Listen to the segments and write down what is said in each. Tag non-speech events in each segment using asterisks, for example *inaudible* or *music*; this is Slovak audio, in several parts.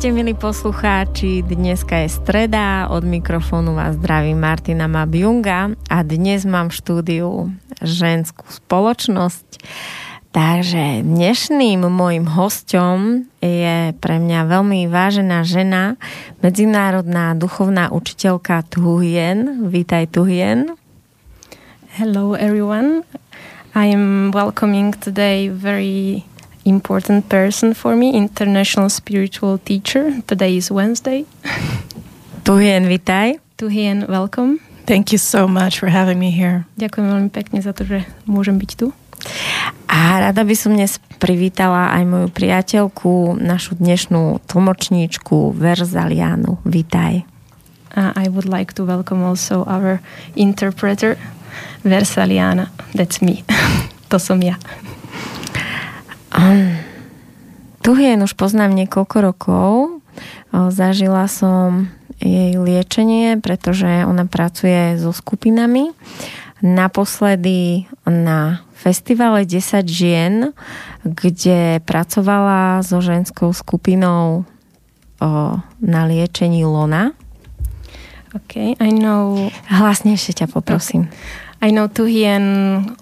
Vítajte, milí poslucháči. Dneska je streda, od mikrofónu vás zdraví Martina Mabjunga a dnes mám v štúdiu ženskú spoločnosť. Takže dnešným môjim hostom je pre mňa veľmi vážená žena, medzinárodná duchovná učiteľka Tuhien. Vítaj Tuhien. Hello everyone. I am welcoming today very important person for me, international spiritual teacher. Today is Wednesday. Tuhien, vitaj. Tuhien, welcome. Thank you so much for having me here. Ďakujem veľmi pekne za to, že môžem byť tu. A rada by som dnes privítala aj moju priateľku, našu dnešnú tlmočníčku Verzalianu. Vítaj. Uh, I would like to welcome also our interpreter Versaliana. That's me. *laughs* to som ja. Tu hien už poznám niekoľko rokov. Zažila som jej liečenie, pretože ona pracuje so skupinami. Naposledy na festivale 10 žien, kde pracovala so ženskou skupinou na liečení lona. Okay, I know... Hlasnejšie ťa poprosím. I know Tuhien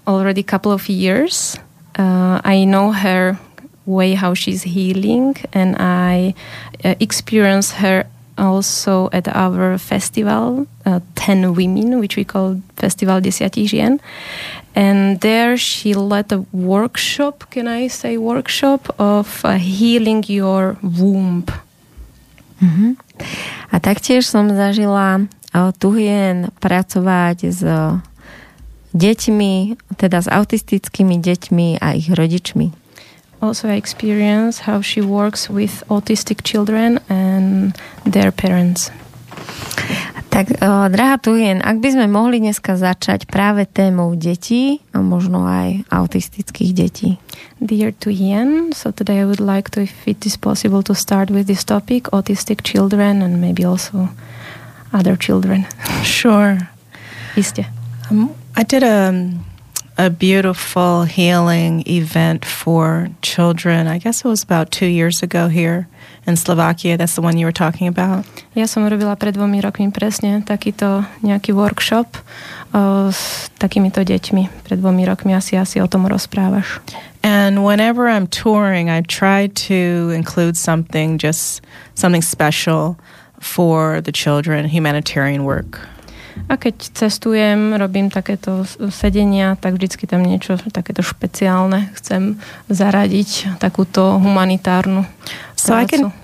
already couple of years. Uh, I know her way how she's healing and I uh, experience her also at our festival, uh, 10 Women, which we call Festival Desiatich Žien. And there she led a workshop, can I say workshop, of uh, healing your womb. Mm-hmm. A taktiež som zažila uh, tuhien pracovať s deťmi, teda s autistickými deťmi a ich rodičmi. Also I experience how she works with autistic children and their parents. Tak, uh, drahá Tuhien, ak by sme mohli dneska začať práve témou detí a možno aj autistických detí. Dear Tuhien, so today I would like to, if it is possible, to start with this topic, autistic children and maybe also other children. Sure. Iste. Um, I did a a beautiful healing event for children. I guess it was about two years ago here in Slovakia. That's the one you were talking about. Ja som robila pred dvomi rokmi presne takýto nejaký workshop uh, s takýmito deťmi. Pred dvomi rokmi asi asi o tom rozprávaš. And whenever I'm touring, I try to include something, just something special for the children, humanitarian work. A keď cestujem, robím takéto sedenia, tak vždycky tam niečo takéto špeciálne chcem zaradiť, takúto humanitárnu so I can,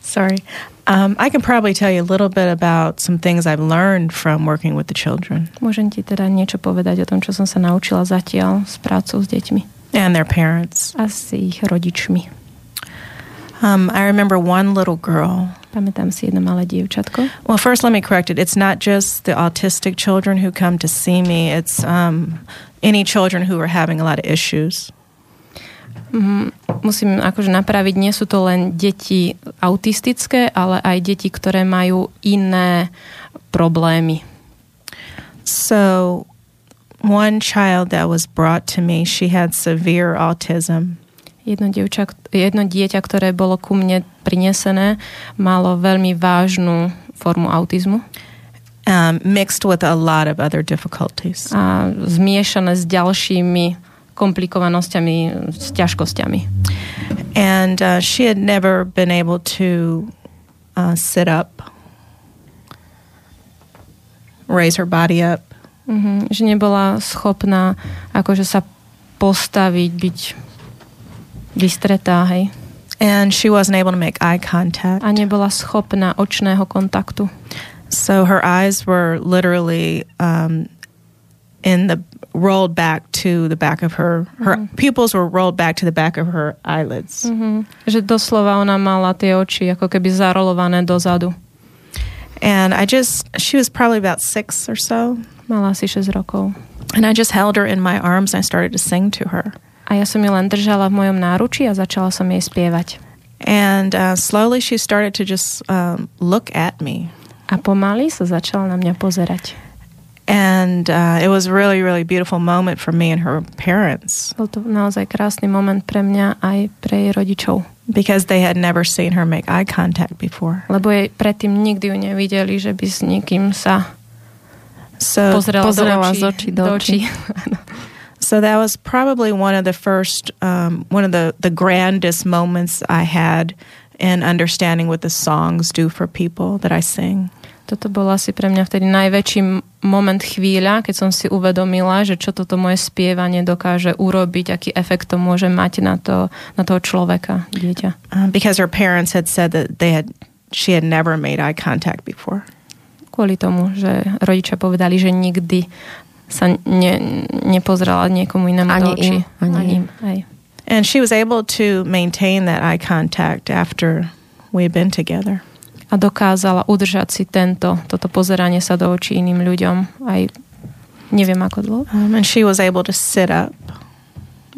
sorry, um, I can probably tell you a little bit about some things I've learned from working with the children. Môžem ti teda niečo povedať o tom, čo som sa naučila zatiaľ s prácou s deťmi. And their parents. A s ich rodičmi. Um, I remember one little girl. Pamätám si jedno malé dievčatko. Well, first let me correct it. It's not just the autistic children who come to see me. It's um, any children who are having a lot of issues. Mm, musím akože napraviť, nie sú to len deti autistické, ale aj deti, ktoré majú iné problémy. So, one child that was brought to me, she had severe autism jedno, dievča, jedno dieťa, ktoré bolo ku mne prinesené, malo veľmi vážnu formu autizmu. Um, mixed with a lot of other difficulties. A zmiešané s ďalšími komplikovanosťami, s ťažkosťami. And uh, she had never been able to uh, sit up, raise her body up. Mm-hmm, že nebola schopná akože sa postaviť, byť vystretá, hej. And she wasn't able to make eye contact. A nebola schopná očného kontaktu. So her eyes were literally um, in the rolled back to the back of her her mm-hmm. pupils were rolled back to the back of her eyelids. Mm-hmm. Že doslova ona mala tie oči ako keby zarolované dozadu. And I just she was probably about 6 or so. Mala asi 6 rokov. And I just held her in my arms and I started to sing to her. A ja som ju len držala v mojom náruči a začala som jej spievať. And uh, slowly she started to just um, look at me. A pomaly sa začala na mňa pozerať. And uh, it was a really, really beautiful moment for me and her parents Bol to naozaj krásny moment pre mňa aj pre jej rodičov. because they had never seen her make eye contact before. Lebo jej predtým nikdy ju nevideli, že by s nikým sa So, pozrela, pozrela do z očí. očí do očí. *laughs* so that was probably one of the first, um, one of the, the grandest moments I had in understanding what the songs do for people that I sing. Toto bol asi pre mňa vtedy najväčší moment chvíľa, keď som si uvedomila, že čo toto moje spievanie dokáže urobiť, aký efekt to môže mať na, to, na toho človeka, dieťa. Um, because her parents had said that they had, she had never made eye contact before. Kvôli tomu, že rodičia povedali, že nikdy sa ne, nepozrela niekomu inému Ani do očí. im, ani im. Hej. And she was able to maintain that eye contact after we had been together. A dokázala udržať si tento, toto pozeranie sa do očí iným ľuďom aj neviem ako dlho. Um, and she was able to sit up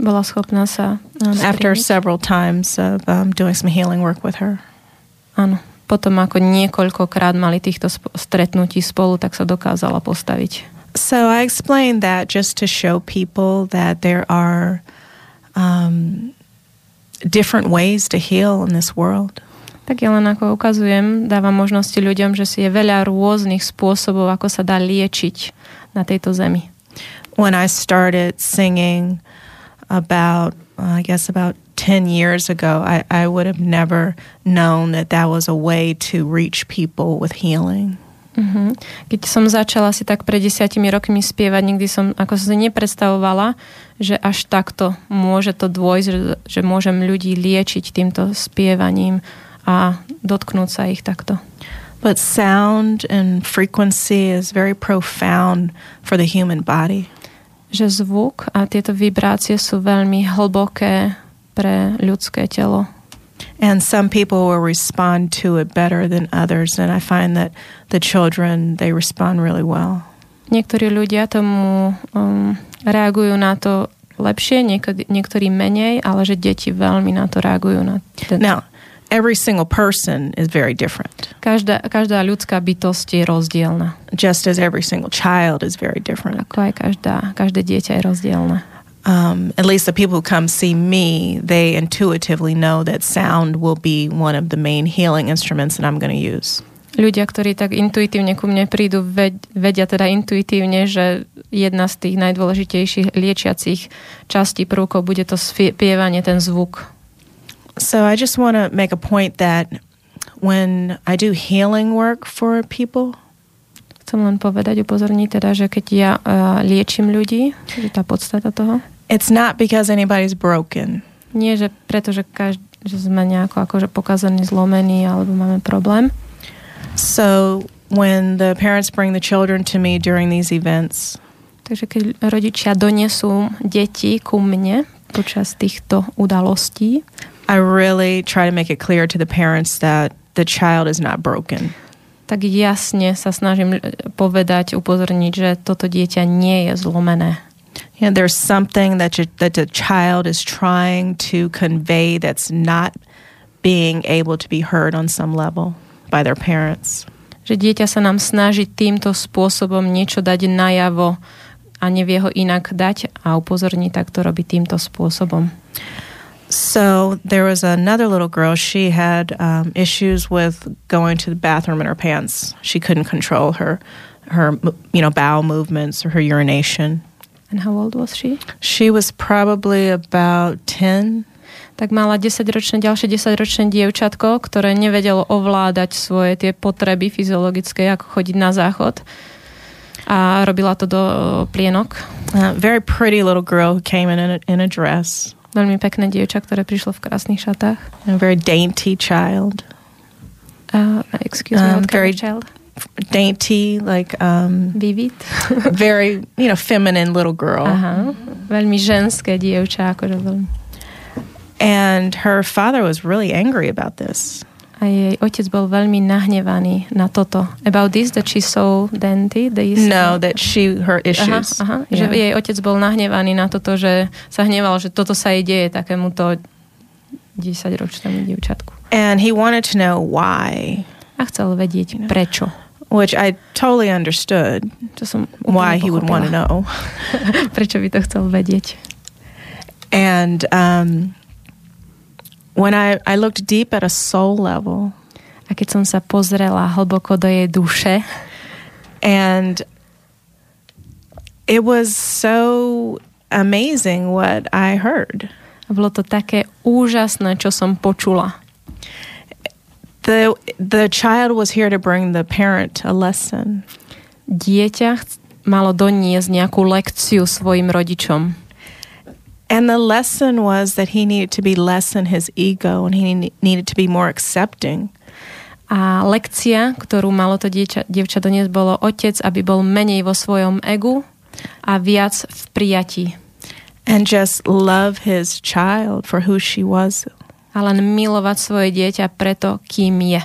Bola schopná sa um, after several times of um, doing some healing work with her. Áno. Potom ako niekoľkokrát mali týchto sp- stretnutí spolu, tak sa dokázala postaviť. So I explained that just to show people that there are um, different ways to heal in this world. Tak ja len ako ukazujem, dávam možnosti ľuďom, že si je veľa rôznych spôsobov, ako sa dá liečiť na tejto zemi. When I started singing about, I guess, about 10 years ago, I, I would have never known that that was a way to reach people with healing. Uh-huh. Keď som začala si tak pred desiatimi rokmi spievať, nikdy som ako som si nepredstavovala, že až takto môže to dôjsť, že, že môžem ľudí liečiť týmto spievaním a dotknúť sa ich takto. But sound and frequency is very profound for the human body. Že zvuk a tieto vibrácie sú veľmi hlboké pre ľudské telo. And some people will respond to it better than others. And I find that the children, they respond really well. Niektorí ľudia tomu um, reagujú na to lepšie, niekedy, niektorí menej, ale že deti veľmi na to reagujú. Na ten, Now, every single person is very different, každá, každá ľudská bytosť je rozdielna. just as every single child is very different. Ako aj každá, každé dieťa je rozdielne. Um, at least the people who come see me, they intuitively know that sound will be one of the main healing instruments that I'm going to use. Ľudia, ktorí tak intuitívne ku mne prídu, ved- vedia teda intuitívne, že jedna z tých najdôležitejších liečiacich častí prvkov bude to spievanie, ten zvuk. So I just want to make a point that when I do healing work for people, Chcem len povedať, upozorniť teda, že keď ja uh, liečím ľudí, že tá podstata toho, it's not because anybody's broken. nie že preto, že, každý, že sme nejako akože pokazaní, zlomení alebo máme problém. So when the parents bring the children to me during these events, Takže keď rodičia donesú deti ku mne počas týchto udalostí, I really try to make it clear to the parents that the child is not broken. tak jasne sa snažím povedať, upozorniť, že toto dieťa nie je zlomené. You know, there's something that you, that the child is trying to convey that's not being able to be heard on some level by their parents. Že dieťa sa nám snaží týmto spôsobom niečo dať najavo a nevie ho inak dať a upozorniť, tak to robí týmto spôsobom. So there was another little girl. She had um, issues with going to the bathroom in her pants. She couldn't control her, her, you know, bowel movements or her urination. And how old was she? She was probably about ten. tak mala 10-ročné, ďalšie 10-ročné dievčatko, ktoré nevedelo ovládať svoje tie potreby fyziologické, ako chodiť na záchod. A robila to do plienok. Uh, very pretty little girl who came in a, in a dress. Veľmi pekné dievča, ktoré prišlo v krásnych šatách. A very dainty child. Uh, excuse me, Um, what very- kind of child? Dainty, like um, Vivid. *laughs* very, you know, feminine little girl. Aha. Veľmi ženské dievča, akože veľmi. And her father was really angry about this. A jej otec bol veľmi nahnevaný na toto. About this, that she saw Dante? This, no, that she, her issues. Aha, aha, yeah. že jej otec bol nahnevaný na toto, že sa hneval, že toto sa jej deje takémuto 10-ročnému dievčatku. And he wanted to know why. A chcel vedieť, prečo. Which I totally understood. To som why he would want to know. *laughs* prečo by to chcel vedieť. And um, when I, I looked deep at a soul level, a keď som sa pozrela hlboko do jej duše, and it was so amazing what I heard. A bolo to také úžasné, čo som počula. The, the child was here to bring the parent a lesson. Dieťa malo doniesť nejakú lekciu svojim rodičom. And the lesson was that he needed to be less in his ego and he needed to be more accepting. A lekcia, ktorú malo to dievča, dievča doniesť, bolo otec, aby bol menej vo svojom egu a viac v prijatí. And just love his child for who she was. A len milovať svoje dieťa preto, kým je.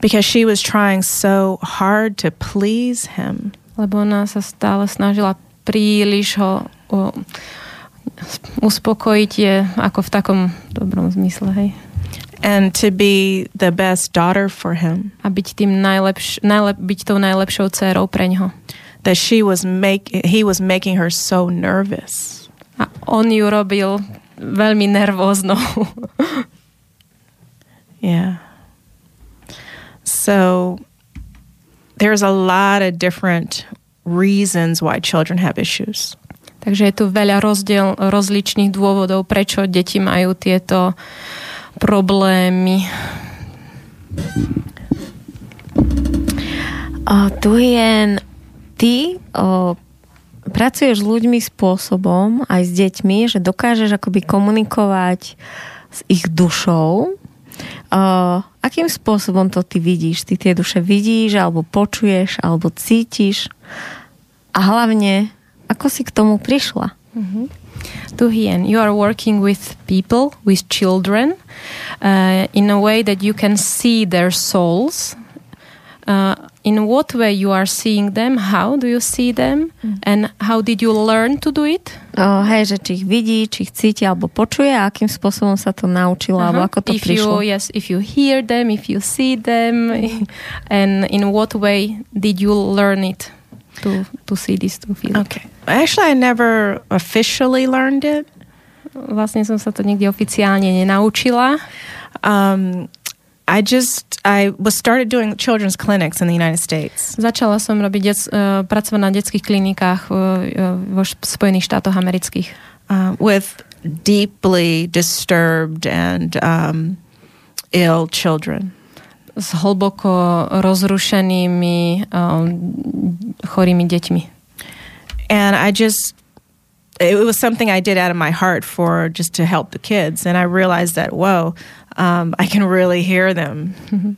Because she was trying so hard to please him. Lebo ona sa stále snažila príliš ho o, uspokojiť je ako v takom dobrom zmysle, hej. And to be the best daughter for him. A byť tým najlepš, najlep, byť tou najlepšou dcerou pre ňoho. That she was make, he was making her so nervous. A on ju robil veľmi nervóznou. yeah. So there's a lot of different reasons why children have issues. Takže je tu veľa rozdiel, rozličných dôvodov, prečo deti majú tieto problémy. O, tu je ty o, pracuješ s ľuďmi spôsobom, aj s deťmi, že dokážeš akoby komunikovať s ich dušou. O, akým spôsobom to ty vidíš? Ty tie duše vidíš, alebo počuješ, alebo cítiš? A hlavne, Ako si k tomu prišla? Mm-hmm. Tuhien, you are working with people, with children, uh, in a way that you can see their souls. Uh, in what way you are seeing them? How do you see them? Mm. And how did you learn to do it? Uh, hej, že či ich vidí, či ich cíti alebo počuje a akým spôsobom sa to naučila, uh-huh. alebo ako to if prišlo. You, yes, if you hear them, if you see them, *laughs* and in what way did you learn it? to to see this to feel. Okay. Actually, I never officially learned it. Vlastne som sa to nikdy oficiálne nenaučila. Um, I just I was started doing children's clinics in the United States. Začala som robiť dec, uh, pracovať na detských klinikách uh, vo Spojených štátoch amerických. Uh, with deeply disturbed and um, ill children s hlboko rozrušenými um, chorými deťmi. And I just it was something I did out of my heart for just to help the kids and I realized that whoa um, I can really hear them. *laughs*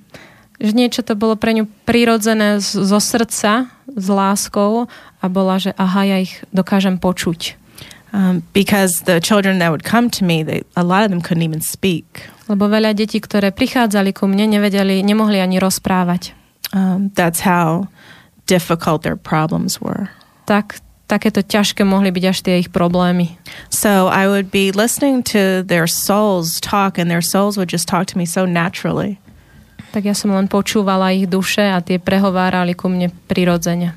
Že niečo to bolo pre ňu prirodzené zo srdca, s láskou a bola, že aha, ja ich dokážem počuť. Um, because the children that would come to me, they, a lot of them couldn't even speak. Lebo veľa detí, ktoré prichádzali ku mne, nevedeli, nemohli ani rozprávať. Um, that's how difficult their problems were. Tak, takéto ťažké mohli byť až tie ich problémy. So I would be listening to their souls talk and their souls would just talk to me so naturally. Tak ja som len počúvala ich duše a tie prehovárali ku mne prirodzene.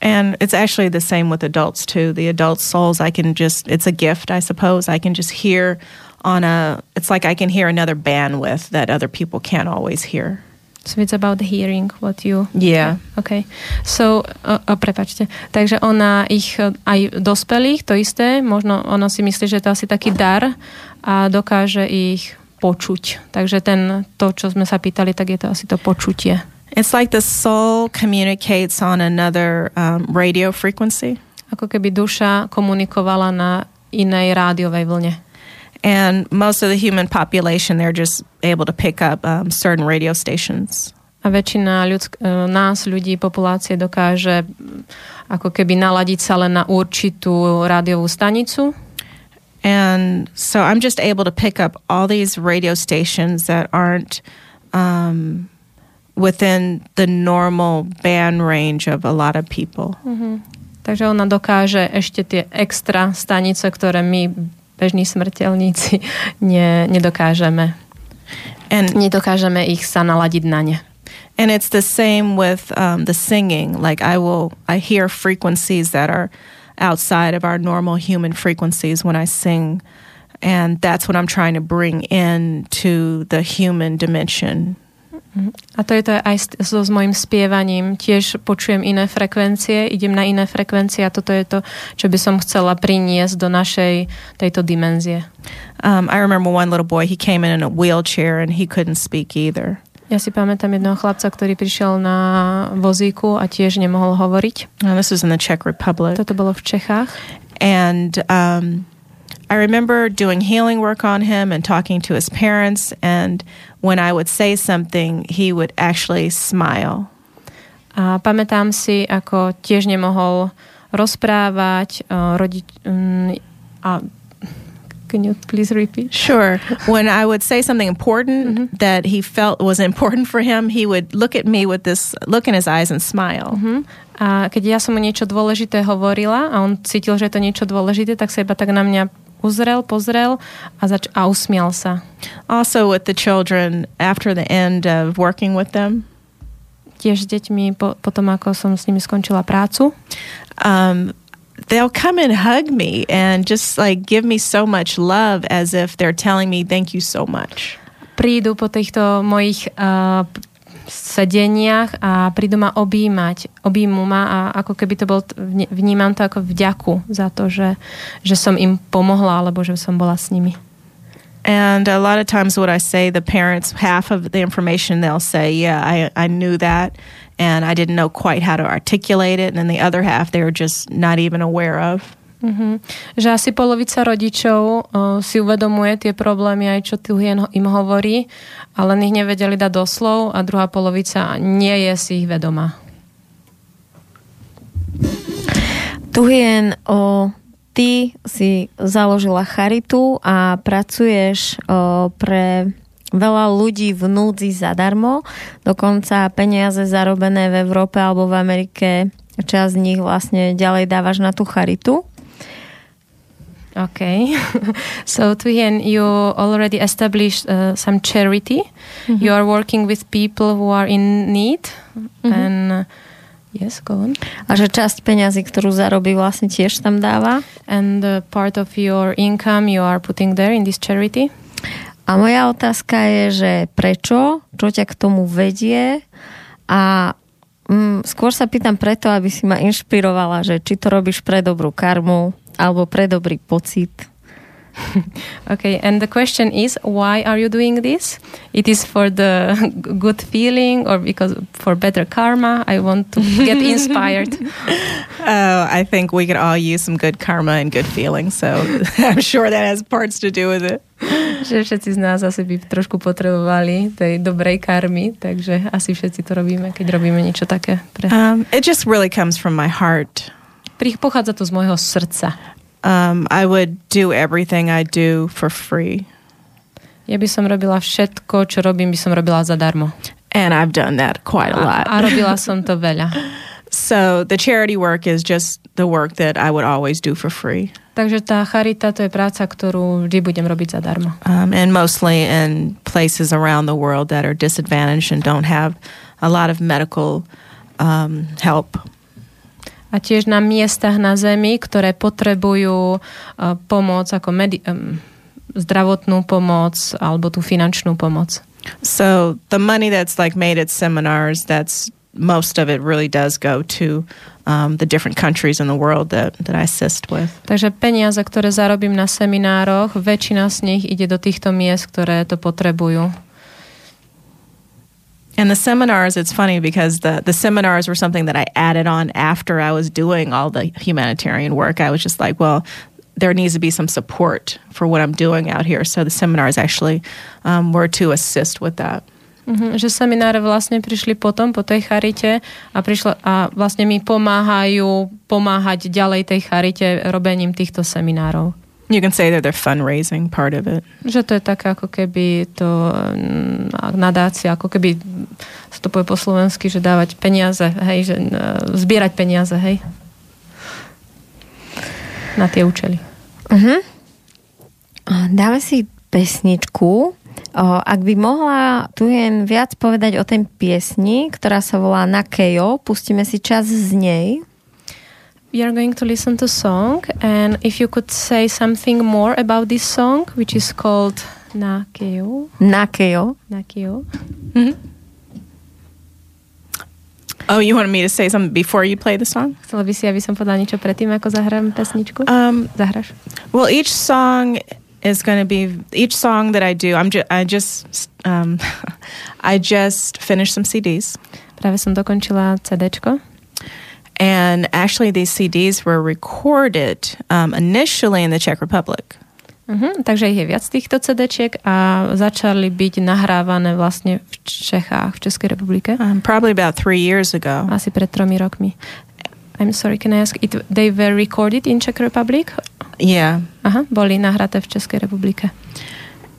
And it's actually the same with adults too. The adult souls, I can just, it's a gift, I suppose. I can just hear on a, it's like I can hear another bandwidth that other people can't always hear. So it's about hearing what you... Yeah. Okay. So, uh, uh, prepačte. Takže ona ich, uh, aj dospelých, to isté, možno ona si myslí, že to asi taký dar a dokáže ich počuť. Takže ten, to, čo sme sa pýtali, tak je to asi to počutie. It's like the soul communicates on another um, radio frequency. Ako keby duša komunikovala na inej rádiovej vlne. And most of the human population, they're just able to pick up um, certain radio stations. A väčšina ľudsk- e, nás, ľudí, populácie dokáže ako keby naladiť sa len na určitú rádiovú stanicu. And so I'm just able to pick up all these radio stations that aren't um, within the normal band range of a lot of people. Takže ona dokáže ešte tie extra stanice, ktoré my, bežní smrteľníci, *laughs* ne, nedokážeme. And Nedokážeme ich sa naladiť na ne. and it's the same with um, the singing. Like I will, I hear frequencies that are outside of our normal human frequencies when I sing, and that's what I'm trying to bring in to the human dimension. A to je to aj so, s mojim spievaním. Tiež počujem iné frekvencie, idem na iné frekvencie a toto je to, čo by som chcela priniesť do našej tejto dimenzie. Um, I remember one little boy. He came in in a wheelchair and he couldn't speak either. Ja si pamätám jedného chlapca, ktorý prišiel na vozíku a tiež nemohol hovoriť. And this was in the Czech Republic. Toto bolo v Čechách. And um, I remember doing healing work on him and talking to his parents. And when I would say something, he would actually smile. A pamätám si, ako tiež nemohol rozprávať uh, rodič... Um, a can you please repeat? Sure. *laughs* when I would say something important that he felt was important for him, he would look at me with this look in his eyes and smile. A keď ja som mu niečo dôležité hovorila a on cítil, že je to niečo dôležité, tak sa iba tak na mňa uzrel, pozrel a, zač- a usmial sa. Also, with the children, after the end of working with them, Tiež s deťmi po, potom, ako som s nimi skončila prácu. um, they'll come and hug me and just like give me so much love as if they're telling me thank you so much. Prídu po týchto mojich uh, sedeniach a prídu ma objímať, objímu ma a ako keby to bol, vní- vnímam to ako vďaku za to, že, že som im pomohla alebo že som bola s nimi. And a lot of times, what I say, the parents, half of the information they'll say, Yeah, I, I knew that, and I didn't know quite how to articulate it. And then the other half, they were just not even aware of. Mhm. Že asi polovica rodičov uh, si uvedomuje tie problémy aj čo ho- im hovorí, ale ich nevedeli dať do slov a druhá polovica nie je si ich vedomá. Tuhien, o, ty si založila charitu a pracuješ o, pre veľa ľudí v núdzi zadarmo. Dokonca peniaze zarobené v Európe alebo v Amerike časť z nich vlastne ďalej dávaš na tú charitu. Okay. *laughs* so Tuyen, you already established uh, some charity. You are working with people who are in need. And uh, yes, go on. A že časť peňazí, ktorú zarobí, vlastne tiež tam dáva. And uh, part of your income you are putting there in this charity. A moja otázka je, že prečo, čo ťa k tomu vedie a mm, skôr sa pýtam preto, aby si ma inšpirovala, že či to robíš pre dobrú karmu alebo pre dobrý pocit. *laughs* Okay, and the question is, why are you doing this? It is for the *laughs* good feeling or because for better karma? I want to get *laughs* inspired. Oh, I think we could all use some good karma and good feelings. So I'm sure that has parts to do with it. že všetci z nás asi by trošku potrebovali tej dobrej karmy, takže asi všetci to robíme, keď robíme niečo také. Pre... Um, it just really comes from my heart. Pochádza to z môjho srdca. Um, I would do everything I do for free. Ja by som robila všetko, čo robím, by som robila zadarmo. And I've done that quite a lot. A, a robila som to *laughs* veľa. So the charity work is just the work that I would always do for free. Takže tá charita to je práca, ktorú vždy budem robiť zadarmo. Um, and mostly in places around the world that are disadvantaged and don't have a lot of medical um, help. A tiež na miestach na Zemi, ktoré potrebujú uh, pomoc ako medi- zdravotnú pomoc alebo tú finančnú pomoc. So the money that's like made at seminars, that's most of it really does go to um, the different countries in the world that, that I assist with. Takže peniaze, ktoré zarobím na seminároch, väčšina z nich ide do týchto miest, ktoré to potrebujú. And the seminars, it's funny because the, the seminars were something that I added on after I was doing all the humanitarian work. I was just like, well, there needs to be some support for what I'm doing out here. So the seminars actually um, were to assist with that. Mhm, že semináre vlastne prišli potom, po tej charite a, prišla, a vlastne mi pomáhajú pomáhať ďalej tej charite robením týchto seminárov. You can say that they're fundraising part of it. Že to je také ako keby to mm, nadácia, ako keby sa to povie po slovensky, že dávať peniaze, hej, že e, zbierať peniaze, hej. Na tie účely. Uh-huh. Dáme si pesničku. O, ak by mohla tu jen viac povedať o tej piesni, ktorá sa volá Nakejo, pustíme si čas z nej. We are going to listen to song, and if you could say something more about this song, which is called Nakeo. Nakeo. Nakeo. Mm-hmm. Oh, you wanted me to say something before you play the song? Chcela by si, aby som povedala niečo predtým, ako zahrám pesničku? Um, Zahraš? well, each song is going to be each song that I do. I'm just I just um, *laughs* I just finished some CDs. Práve som dokončila CDčko. And actually, these CDs were recorded um, initially in the Czech Republic. Uh-huh, takže ich je viac týchto CDčiek a začali byť nahrávané vlastne v Čechách, v Českej republike. Um, probably about three years ago. Asi pred tromi rokmi. I'm sorry, can I ask, it, they were recorded in Czech Republic? Yeah. Aha, boli nahraté v Českej republike.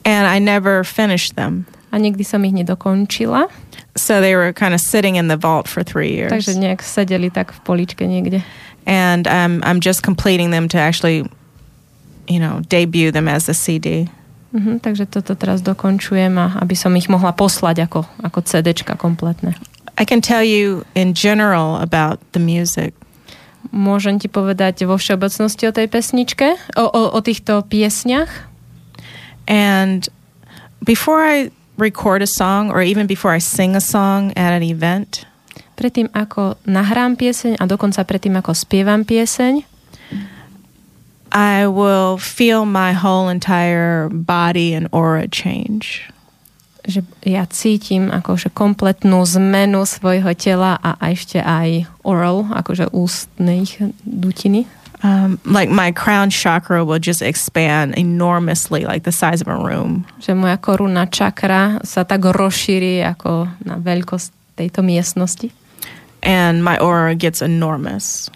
And I never finished them. A nikdy som ich nedokončila. So they were kind of sitting in the vault for three years. Takže nejak sedeli tak v poličke niekde. And um, I'm just completing them to actually, you know, debut them as a CD. Uh-huh, takže toto teraz dokončujem, a aby som ich mohla poslať ako, ako CDčka kompletné. I can tell you in general about the music. Môžem ti povedať vo všeobecnosti o tej pesničke, o, o, o týchto piesniach. And before I record a song or even before I sing a song at an event, Predtým, ako nahrám pieseň a dokonca predtým, ako spievam pieseň, I will feel my whole entire body and aura change. že ja cítim akože kompletnú zmenu svojho tela a ešte aj oral, akože ústnych dutiny. Um, like my crown chakra will just expand enormously, like the size of a room. Že moja koruna čakra sa tak rozšíri ako na veľkosť tejto miestnosti. And my aura gets enormous.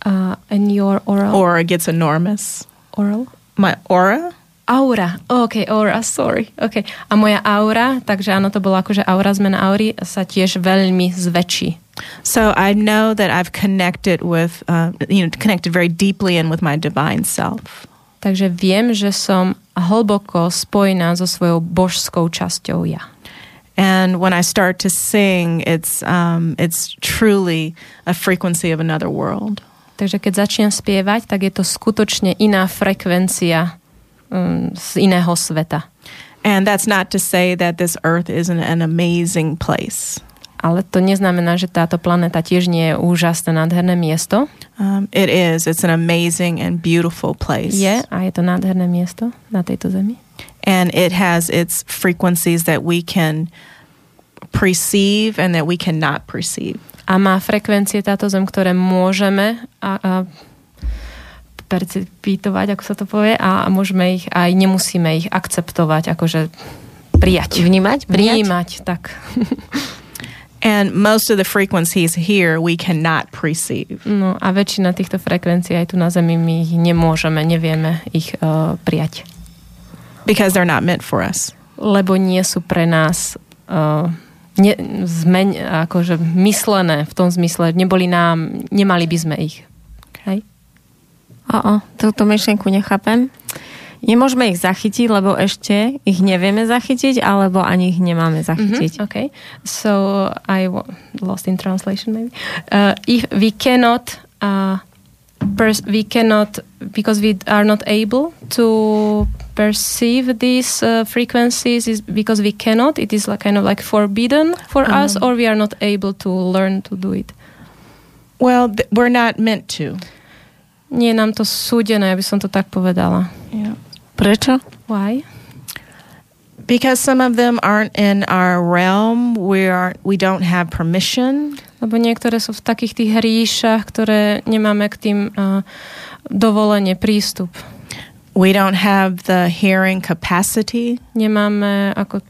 Uh, and your oral? Aura gets enormous. Oral? My aura? Aura. OK, aura, sorry. OK. A moja aura, takže áno, to bolo akože aura, zmena aury, sa tiež veľmi zväčší. So I know that I've connected with, uh, you know, connected very deeply in with my divine self. Takže viem, že som hlboko spojená so svojou božskou časťou ja. And when I start to sing, it's um, it's truly a frequency of another world. Takže keď začnem spievať, tak je to skutočne iná frekvencia um, z iného sveta. And that's not to say that this earth isn't an amazing place. Ale to neznamená, že táto planéta tiež nie je úžasné, nádherné miesto. Um, it is. It's an amazing and beautiful place. Je a je to nádherné miesto na tejto zemi. And it has its frequencies that we can perceive and that we cannot perceive. A má frekvencie táto zem, ktoré môžeme a, a percipítovať, ako sa to povie, a môžeme ich aj nemusíme ich akceptovať, akože prijať. Vnímať? Prijať? Vnímať, tak. And most of the frequencies here we cannot perceive. No a väčšina týchto frekvencií aj tu na Zemi my ich nemôžeme, nevieme ich uh, prijať. Because they're not meant for us. Lebo nie sú pre nás uh, ne, zmeň, akože myslené v tom zmysle, neboli nám, nemali by sme ich. O, túto myšlienku nechápem. Nemôžeme ich zachytiť, lebo ešte ich nevieme zachytiť, alebo ani ich nemáme zachytiť. Mm-hmm, okay. So I w- lost in translation maybe. Uh, if we cannot uh, pers- we cannot because we are not able to perceive these uh, frequencies is because we cannot it is like kind of like forbidden for Um. us or we are not able to learn to do it Well, th- we're not meant to. Nie je nám to súdené aby som to tak povedala Yeah. Prečo? why Because some of them aren't in our realm. We are we don't have permission. lebo niektoré sú v takých tých ríšach ktoré nemáme k tým uh, dovolenie prístup We don't have the hearing capacity, nemáme ako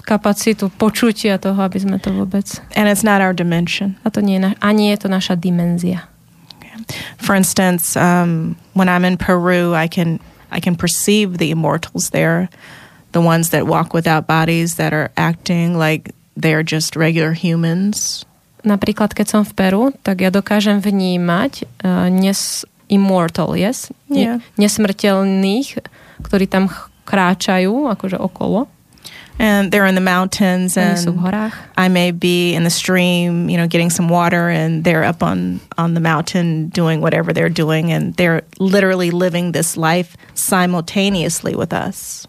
kapacitu počutia toho, aby sme to vôbec... and it's not our dimension. A to nie je, na, ani je to naša dimenzia. For instance, um, when I'm in Peru, I can I can perceive the immortals there, the ones that walk without bodies that are acting like they're just regular humans. Napríklad, keď som v Peru, tak ja dokážem vnímať uh, nes, immortal, yes? Yeah. Nesmrteľných, ktorí tam kráčajú akože okolo. And they're in the mountains and sú v horách. I may be in the stream, you know, getting some water and they're up on on the mountain doing whatever they're doing and they're literally living this life simultaneously with us.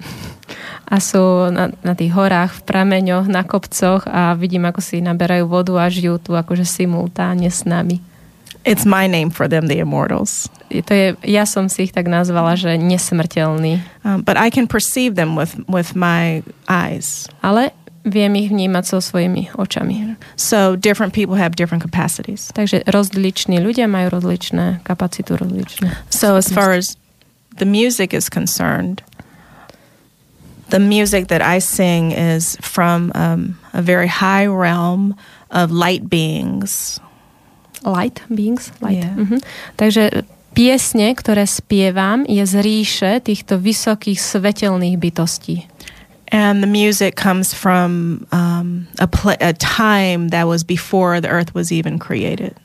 A sú na, na tých horách, v prameňoch, na kopcoch a vidím, ako si naberajú vodu a žijú tu akože simultáne s nami. It's my name for them, the immortals. To je, ja som si ich tak nazvala, že. Um, but I can perceive them with, with my eyes. Ale viem ich vnímať so svojimi očami. So different people have different capacities. Takže rozliční ľudia majú rozličné kapacitu, rozličné. So as far as the music is concerned, the music that I sing is from um, a very high realm of light beings. Light beings? Light. Yeah. Mhm. Takže piesne, ktoré spievam, je z ríše týchto vysokých svetelných bytostí. And the music comes from um, a, pl- a time that was before the earth was even created.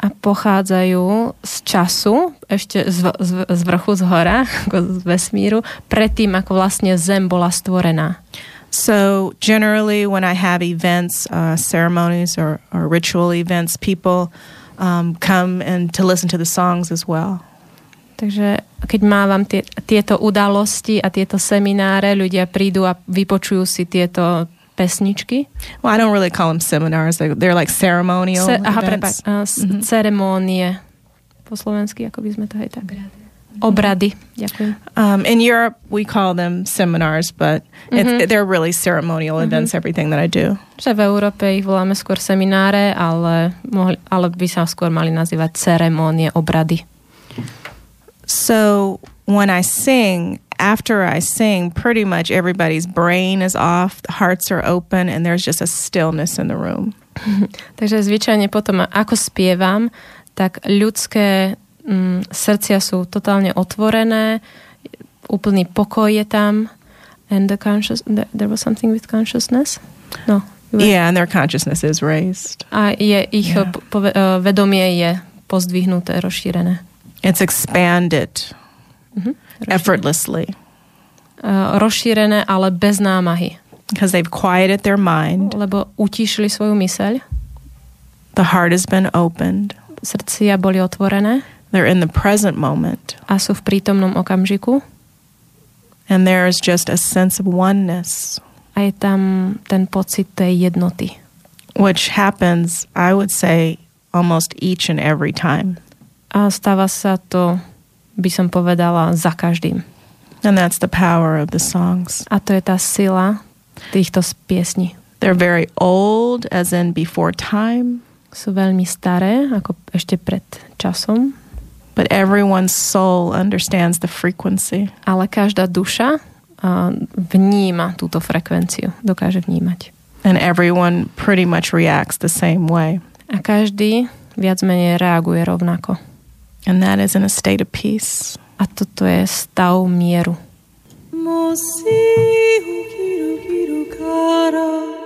A pochádzajú z času, ešte z, z, z vrchu, z hora, *laughs* z vesmíru, predtým, ako vlastne Zem bola stvorená. So generally, when I have events, uh, ceremonies, or, or ritual events, people um, come and to listen to the songs as well. Takže keď mávam tie, tieto udalosti a tieto semináre, ľudia prídu a vypočujú si tieto pesničky. Well, I don't really call them seminars. They're, they're like ceremonial Se, aha, events. prepáč, uh, mm-hmm. ceremónie. Po slovensky, ako by sme to aj tak... Obrady. Ďakujem. Um, in Europe, we call them seminars, but Mhm. it's, they're really ceremonial events. Everything that I do. Že v Európe ich voláme skôr semináre, ale, mohli, ale by sa skôr mali nazývať ceremónie, obrady. So when I sing, after I sing, pretty much everybody's brain is off, hearts are open, and there's just a stillness in the room. *laughs* Takže zvyčajne potom, ako spievam, tak ľudské mm, srdcia sú totálne otvorené, úplný pokoj je tam. And the conscious, the, there was something with consciousness? No. Yeah, and their consciousness is raised. A je, ich Yeah. pove, uh, vedomie je pozdvihnuté, rozšírené. It's expanded Mhm. effortlessly Uh, rozšírené, ale bez námahy. because they've quieted their mind. Lebo utišili svoju myseľ, The heart has been opened. srdcia boli otvorené They're in the present moment, a sú v prítomnom okamžiku and there is just a sense of oneness, a je tam ten pocit tej jednoty. which happens, I would say, almost each and every time. A stáva sa to, by som povedala, za každým. And that's the power of the songs. A to je tá sila týchto piesní. They're very old, as in before time, Sú veľmi staré, ako ešte pred časom, but everyone's soul understands the frequency. ale každá duša a, vníma túto frekvenciu, dokáže vnímať. And everyone pretty much reacts the same way. A každý viac menej reaguje rovnako. And that is in a state of peace. A toto je stav mieru. Mosi uriru riru kara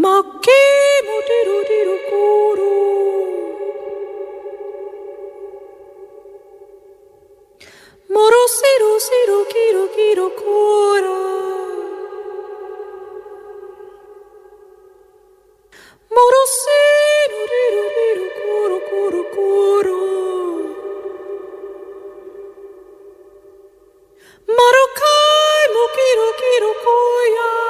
負けも出る出る頃もろせろせろキロキロこらもろせろ出る出ロコロコロコロまろかいもキロキロコや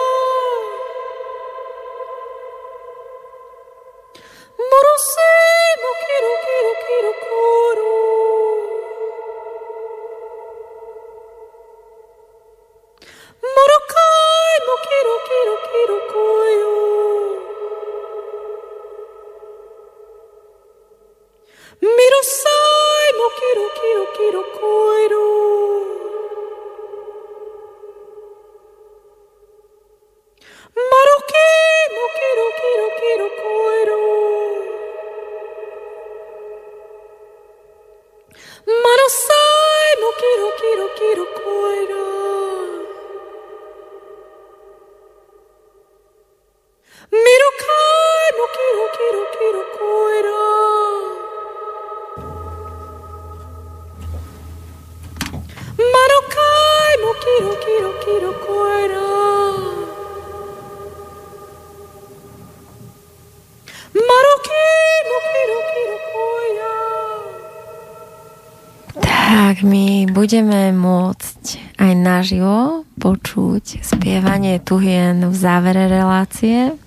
budeme môcť aj naživo počuť spievanie tuhien v závere relácie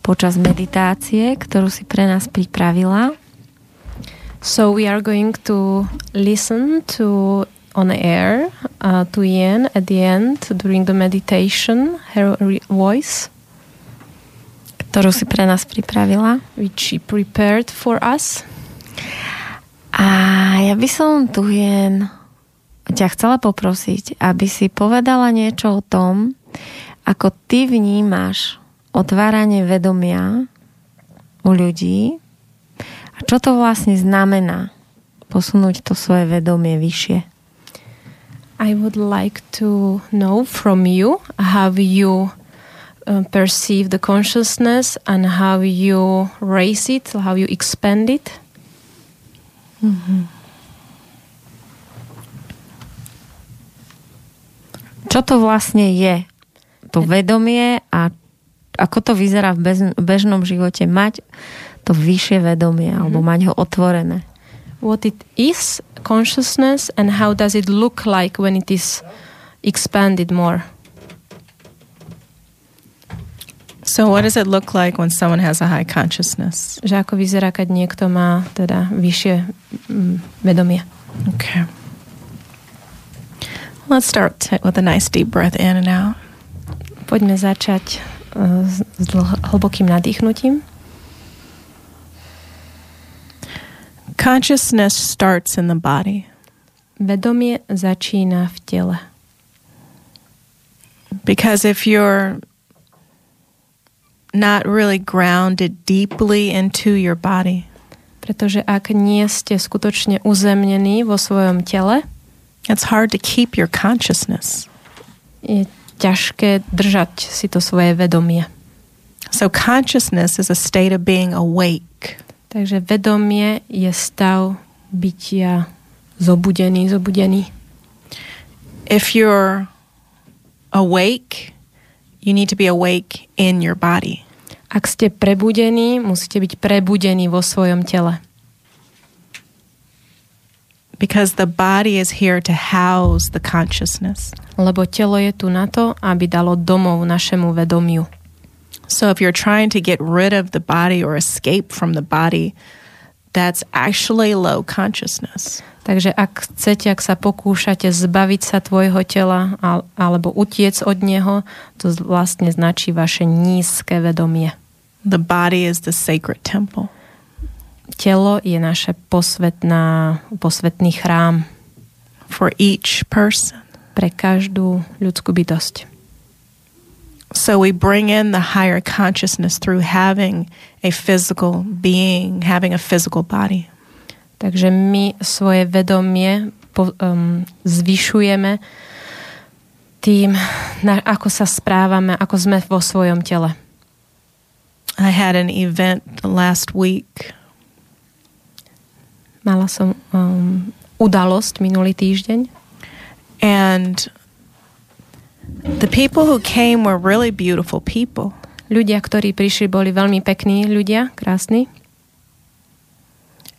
počas meditácie, ktorú si pre nás pripravila. So we are going to listen to on air uh, to Yen at the end during the meditation, her voice, ktorú si pre nás pripravila. which she prepared for us. A ja by som tu jen ťa chcela poprosiť, aby si povedala niečo o tom, ako ty vnímaš otváranie vedomia u ľudí a čo to vlastne znamená posunúť to svoje vedomie vyššie. I would like to know from you how you uh, perceive the consciousness and how you raise it, how you expand it. Čo to vlastne je? To vedomie a ako to vyzerá v bez- bežnom živote mať to vyššie vedomie alebo mať ho otvorené. What it is, consciousness, and how does it look like when it is expanded more? So, what does it look like when someone has a high consciousness? Že ako vyzerá, keď niekto má teda vyššie mm, vedomie. Okay. Let's start with a nice deep breath in and out. Poďme začať uh, s dlh- hlbokým nadýchnutím. Consciousness starts in the body Vedomie začína v tele. because if you're not really grounded deeply into your body, Pretože ak nie ste skutočne uzemnení vo svojom tele, it's hard to keep your consciousness. je ťažké držať si to svoje vedomie. So, consciousness is a state of being awake. Takže vedomie je stav bytia zobudený, zobudený. If you're awake, you need to be awake in your body. Ak ste prebudení, musíte byť prebudení vo svojom tele. Because the body is here to house the consciousness. Lebo telo je tu na to, aby dalo domov našemu vedomiu. So if you're trying to get rid of the body or escape from the body, that's actually low consciousness. Takže ak chcete, ak sa pokúšate zbaviť sa tvojho tela al- alebo utiec od neho, to vlastne značí vaše nízke vedomie. The body is the sacred temple. Telo je naše posvetná, posvetný chrám for each person. pre každú ľudskú bytosť. So we bring in the higher consciousness through having a physical being, having a physical body. Takže my svoje vedomie po, um, zvyšujeme tým, na, ako sa správame, ako sme vo svojom tele. I had an event last week Mala som um, udalosť minulý týždeň and the people who came were really beautiful people. ľudia, ktorí prišli, boli veľmi pekní ľudia, krásni.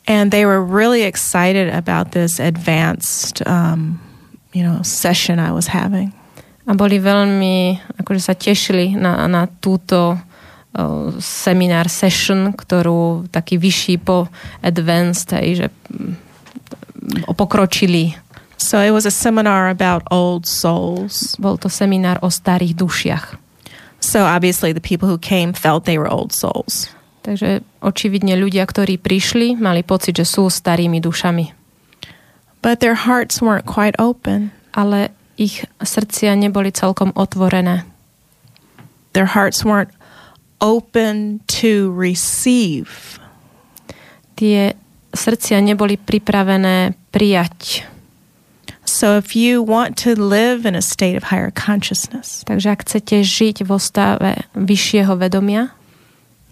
And they were really excited about this advanced, um, you know, session I was having. A boli veľmi, akože sa tešili na, na túto seminár session, ktorú taký vyšší po advanced, hej, že mm, pokročili. So it was a seminar about old souls. Bol to seminár o starých dušiach. So obviously the people who came felt they were old souls. Takže očividne ľudia, ktorí prišli, mali pocit, že sú starými dušami. But their hearts weren't quite open. Ale ich srdcia neboli celkom otvorené. Their hearts weren't open to receive. Tie srdcia neboli pripravené prijať. So if you want to live in a state of higher consciousness, Takže ak chcete žiť vo stave vyššieho vedomia,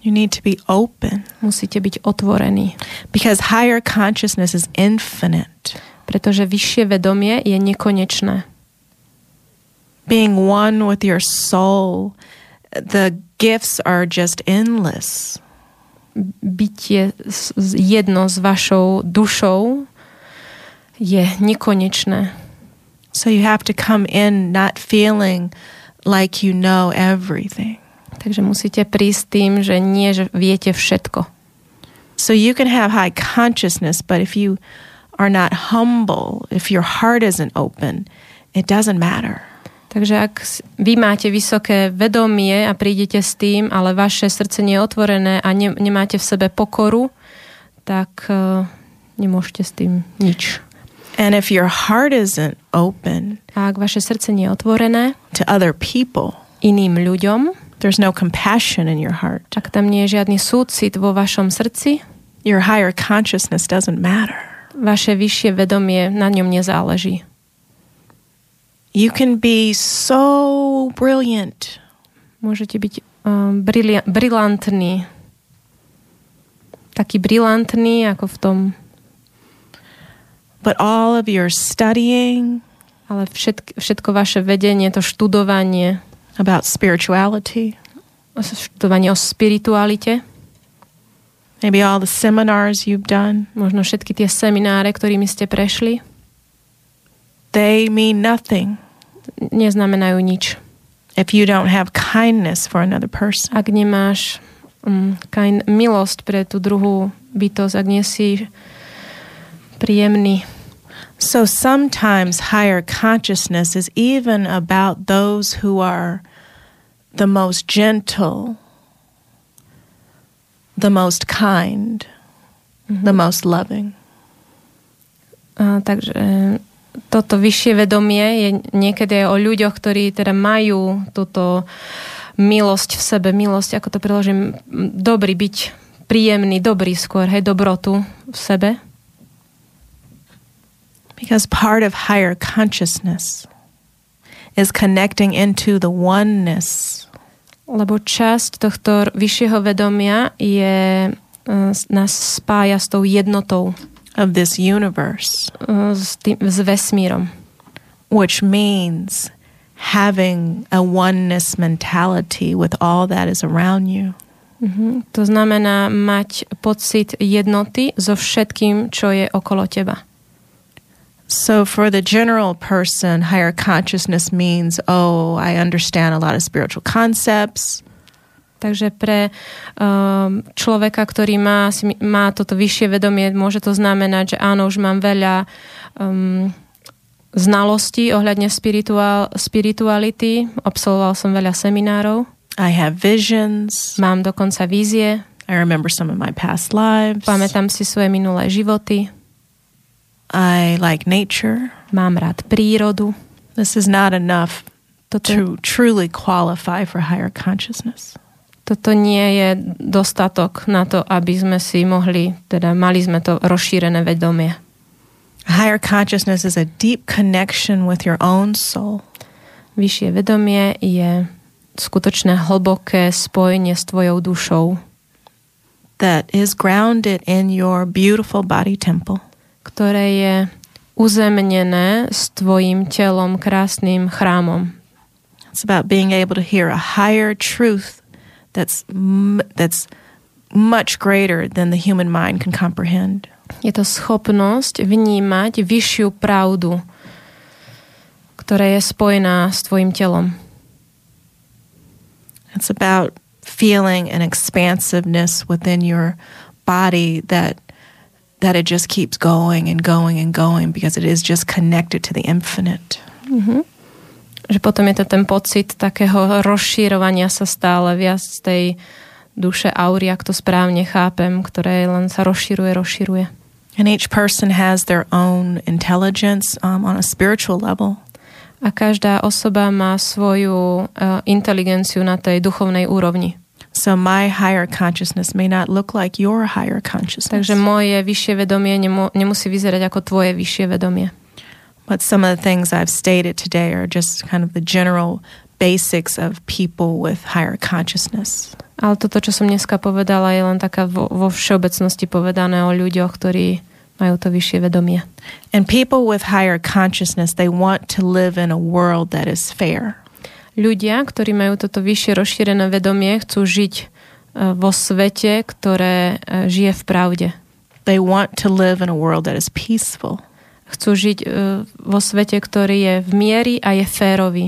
you need to be open musíte byť otvorení. because higher consciousness is infinite. Pretože vyššie vedomie je nekonečné. Being one with your soul, the gifts are just endless. Bytie jedno s vašou dušou je nekonečné. So you have to come in not feeling like you know everything. Takže musíte prísť tým, že nie, že viete všetko. So you can have high consciousness, but if you are not humble, if your heart isn't open, it doesn't matter. Takže ak vy máte vysoké vedomie a prídete s tým, ale vaše srdce nie je otvorené a ne, nemáte v sebe pokoru, tak uh, nemôžete s tým nič. And if your heart isn't open A ak vaše srdce nie je otvorené to other people, iným ľuďom, there's no compassion in your heart. ak tam nie je žiadny súcit vo vašom srdci, Your higher consciousness doesn't matter. vaše vyššie vedomie na ňom nezáleží. You can be so brilliant, Môžete byť um, brilia- brilantní. Taký brilantný, ako v tom, but all of your studying ale všetk, všetko vaše vedenie, to študovanie, about spirituality, študovanie o spiritualite, maybe all the seminars you've done, možno všetky tie semináre, ktorými ste prešli, they mean nothing neznamenajú nič. if you don't have kindness for another person. Ak nemáš um, kind, milosť pre tú druhú bytosť, ak nie si príjemný. So sometimes higher consciousness is even about those who are the most gentle, the most kind, the most loving. A, takže toto vyššie vedomie je niekedy aj o ľuďoch, ktorí teda majú túto milosť v sebe, milosť, ako to preložím, dobrý, byť príjemný, dobrý skôr, hej, dobrotu v sebe. Because part of higher consciousness is connecting into the oneness Lebo časť tohto vyššieho vedomia je, e, nás spája s tou jednotou, of this universe, s, tým, s vesmírom. which means having a oneness mentality with all that is around you. Mhm. To znamená mať pocit jednoty so všetkým, čo je okolo teba. So, for the general person, higher consciousness means, oh, I understand a lot of spiritual concepts. Takže pre um, človeka, ktorý má, má toto vyššie vedomie, môže to znamenať, že áno, už mám veľa um, znalostí ohľadne spirituál, spirituality, absolvoval som veľa seminárov, I have visions. mám dokonca vízie, I remember some of my past lives. pamätám si svoje minulé životy, I like nature. mám rád prírodu. This is not enough to truly qualify for higher consciousness. Toto nie je dostatok na to, aby sme si mohli, teda mali sme to rozšírené vedomie. Higher consciousness is a deep connection with your own soul. Vyššie vedomie je skutočné hlboké spojenie s tvojou dušou, that is grounded in your beautiful body temple. ktoré je uzemnené s tvojim telom, krásnym chrámom. It's about being able to hear a higher truth that's m- that's much greater than the human mind can comprehend. Je to schopnosť vnímať vyššiu pravdu, ktorá je spojená s tvojim telom. It's about feeling an expansiveness within your body that that it just keeps going and going and going because it is just connected to the infinite. Mm-hmm. Že potom je to ten pocit takého rozšírovania sa stále viac z tej duše aury, ak to správne chápem, ktoré len sa rozširuje, rozširuje. And each person has their own intelligence um, on a spiritual level. A každá osoba má svoju uh, inteligenciu na tej duchovnej úrovni. So my higher consciousness may not look like your higher consciousness. Takže moje vyššie vedomie nemu, nemusí vyzerať ako tvoje vyššie vedomie. But some of the things I've stated today are just kind of the general basics of people with higher consciousness. Ale toto, čo som dneska povedala, je len taká vo, vo všeobecnosti povedané o ľuďoch, ktorí majú to vyššie vedomie. And people with higher consciousness, they want to live in a world that is fair. Ľudia, ktorí majú toto vyššie rozšírené vedomie, chcú žiť e, vo svete, ktoré e, žije v pravde. They want to live in a world that is peaceful. Chcú žiť e, vo svete, ktorý je v miery a je férový.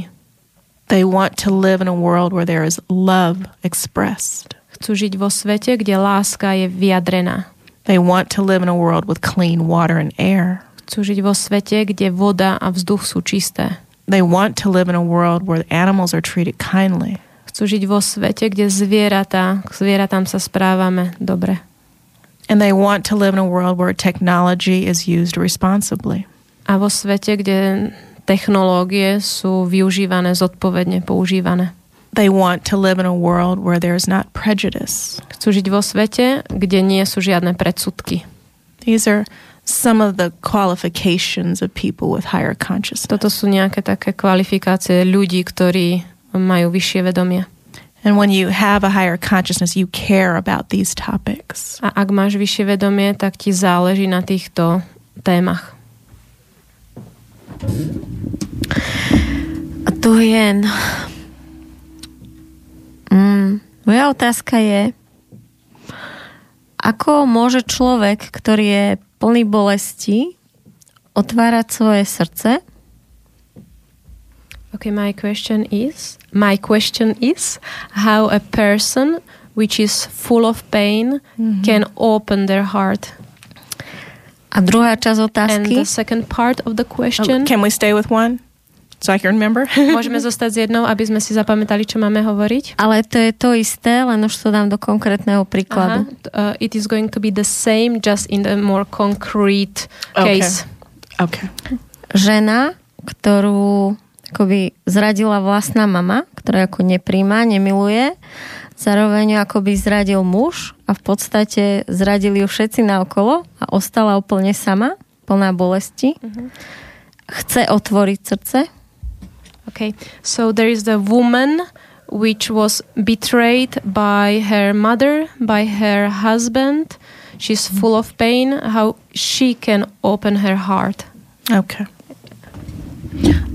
They want to live in a world where there is love expressed. Chcú žiť vo svete, kde láska je vyjadrená. They want to live in a world with clean water and air. Chcú žiť vo svete, kde voda a vzduch sú čisté. They want to live in a world where animals are treated kindly. Chcú žiť vo svete, kde zvieratá, k zvieratám sa správame dobre. And they want to live in a world where technology is used responsibly. A vo svete, kde technológie sú využívané zodpovedne, používané. They want to live in a world where there is not prejudice. Chcú žiť vo svete, kde nie sú žiadne predsudky. These are some of the qualifications of people with higher consciousness. Toto sú nejaké také kvalifikácie ľudí, ktorí majú vyššie vedomie. And when you have a higher consciousness, you care about these topics. A ak máš vyššie vedomie, tak ti záleží na týchto témach. A tu je... Mm, moja otázka je, ako môže človek, ktorý je plný bolesti, otvárať svoje srdce? Okay, my question is my question is how a person which is full of pain can open their heart. A druhá časť And otázky? the second part of the question Can we stay with one so I can remember? *laughs* Môžeme zostať s jednou, aby sme si zapamätali, čo máme hovoriť? Ale to je to isté, len už to dám do konkrétneho príkladu. Uh, it is going to be the same, just in a more concrete Okay. case. okay. Žena, ktorú akoby zradila vlastná mama, ktorá ako nepríjma, nemiluje, zároveň ju akoby zradil muž a v podstate zradili ju všetci naokolo a ostala úplne sama, plná bolesti. Chce otvoriť srdce, Okay, so there is the woman which was betrayed by her mother, by her husband. She's full of pain. How she can open her heart? Okay.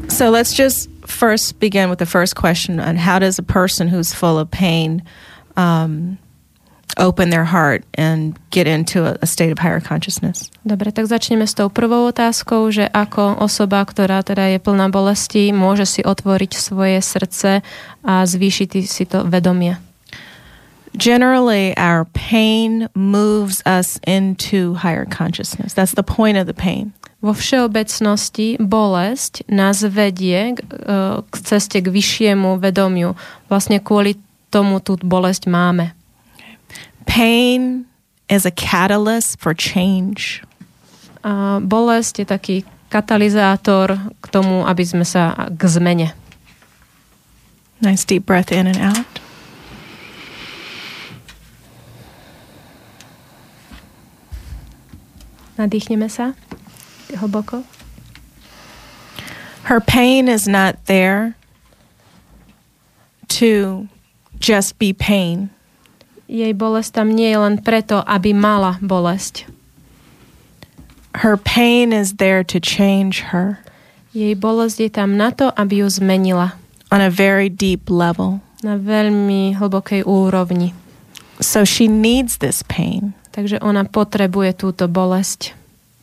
So let's just first begin with the first question on how does a person who's full of pain um, open their heart and get into a, a state of higher consciousness? Dobre, tak začneme s tou prvou otázkou, že ako osoba, ktorá teda je plná bolesti, môže si otvoriť svoje srdce a zvýšiť si to vedomie. Generally, our pain moves us into higher consciousness. That's the point of the pain. Vo všeobecnosti bolesť nás vedie k, e, k ceste k vyššiemu vedomiu. Vlastne kvôli tomu tú bolesť máme. Pain is a catalyst for change. A bolesť je taký katalizátor k tomu, aby sme sa k zmene. Nice deep breath in and out. Nadýchneme sa hlboko. Her pain is not there to just be pain. Jej bolesť tam nie je len preto, aby mala bolesť. Her pain is there to change her Jej bolesť je tam na to, aby ju zmenila on a very deep level. na veľmi hlbokej úrovni. So she needs this pain Takže ona potrebuje túto bolesť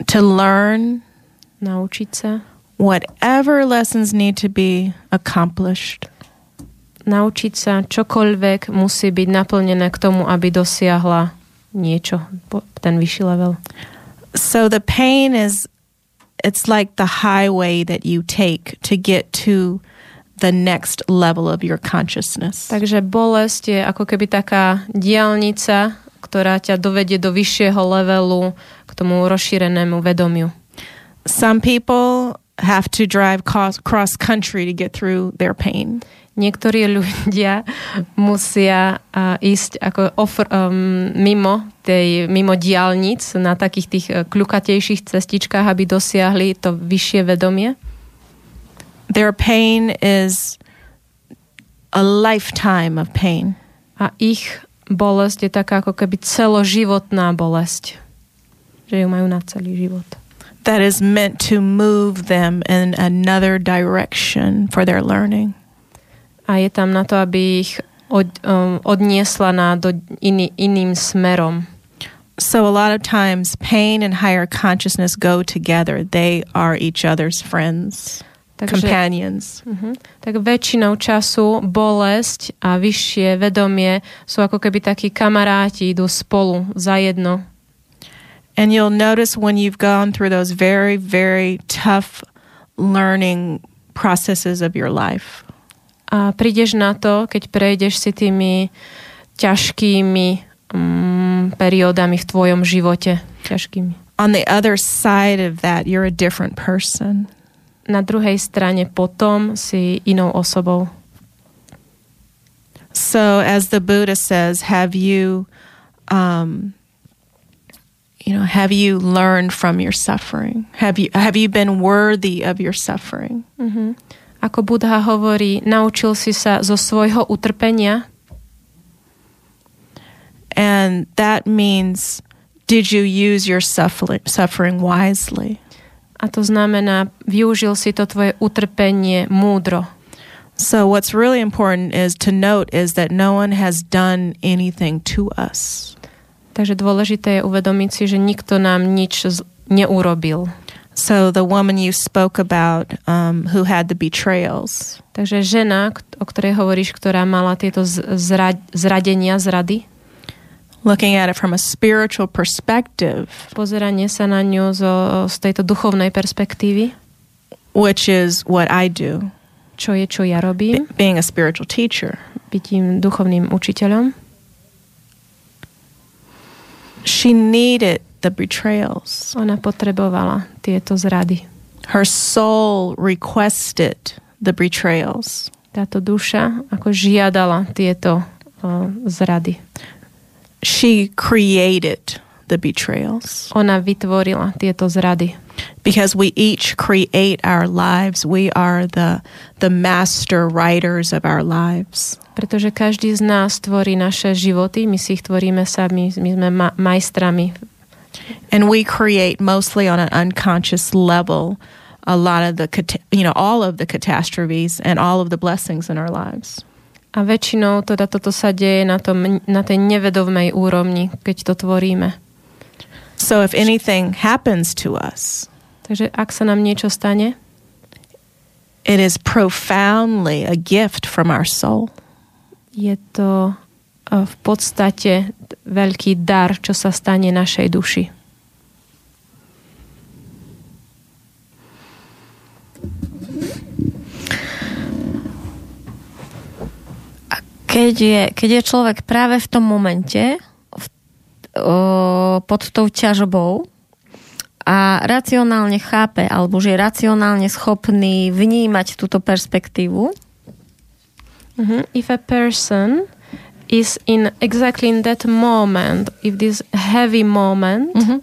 to learn naučiť sa, whatever lessons need to be accomplished. naučiť sa čokoľvek musí byť naplnené k tomu, aby dosiahla niečo, ten vyšší level. So the pain is it's like the highway that you take to get to the next level of your consciousness. Takže bolesť je ako keby taká diálnica, ktorá ťa dovedie do vyššieho levelu k tomu rozšírenému vedomiu. Some people have to drive cross, country to get through their pain. Niektorí *laughs* ľudia musia uh, ísť ako ofr, um, mimo tej, mimo diálnic na takých tých uh, kľukatejších cestičkách, aby dosiahli to vyššie vedomie. Their pain is a lifetime of pain. A ich bolesť je taká ako keby celoživotná bolesť. Že ju majú na celý život. that is meant to move them in another direction for their learning. A je tam na to, aby ich od, um, odniesla na do iný, iným smerom. So, a lot of times, pain and higher consciousness go together. They are each other's friends, Takže, companions. uh-huh. tak väčšinou času bolesť a vyššie vedomie sú ako keby takí kamaráti, idú spolu za jedno. And you'll notice when you've gone through those very, very tough learning processes of your life, A prídeš na to, keď prejdeš si tými ťažkými um, periódami v tvojom živote. Ťažkými. on the other side of that, you're a different person. Na druhej strane potom si inou osobou. So, as the Buddha says, have you, um, you know, have you learned from your suffering? Have you have you been worthy of your suffering? Uh-huh. Ako Budha hovorí, naučil si sa zo svojho utrpenia And that means, did you use your suffering suffering wisely? A to znamená, využil si to tvoje utrpenie múdro. So, what's really important is to note is that no one has done anything to us. Takže dôležité je uvedomiť si, že nikto nám nič neurobil. So, the woman you spoke about, um, who had the betrayals, Takže žena, o ktorej hovoríš, ktorá mala tieto zra- zradenia, zrady, looking at it from a spiritual perspective, pozeranie sa na ňu zo, z tejto duchovnej perspektívy, which is what I do, čo je, čo ja robím, being a spiritual teacher. bytím duchovným učiteľom. She needed the betrayals. Ona potrebovala tieto zrady. Her soul requested the betrayals. Táto duša ako žiadala tieto o, zrady. She created the betrayals Ona vytvorila tieto zrady. because we each create our lives. We are the the master writers of our lives. Pretože každý z nás tvorí naše životy, my si ich tvoríme sami, my sme ma- majstrami. And we create mostly on an unconscious level a lot of the you know all of the catastrophes and all of the blessings in our lives. A väčšinou teda toto sa deje na, tom, na tej nevedomej úrovni, keď to tvoríme. So if anything happens to us, Takže ak sa nám niečo stane, it is profoundly a gift from our soul. je to eh, v podstate veľký dar, čo sa stane našej duši. Keď je, keď je človek práve v tom momente v, o, pod tou ťažbou a racionálne chápe, alebo že je racionálne schopný vnímať túto perspektívu, Mhm. If a person is in exactly in that moment, if this heavy moment, Mhm.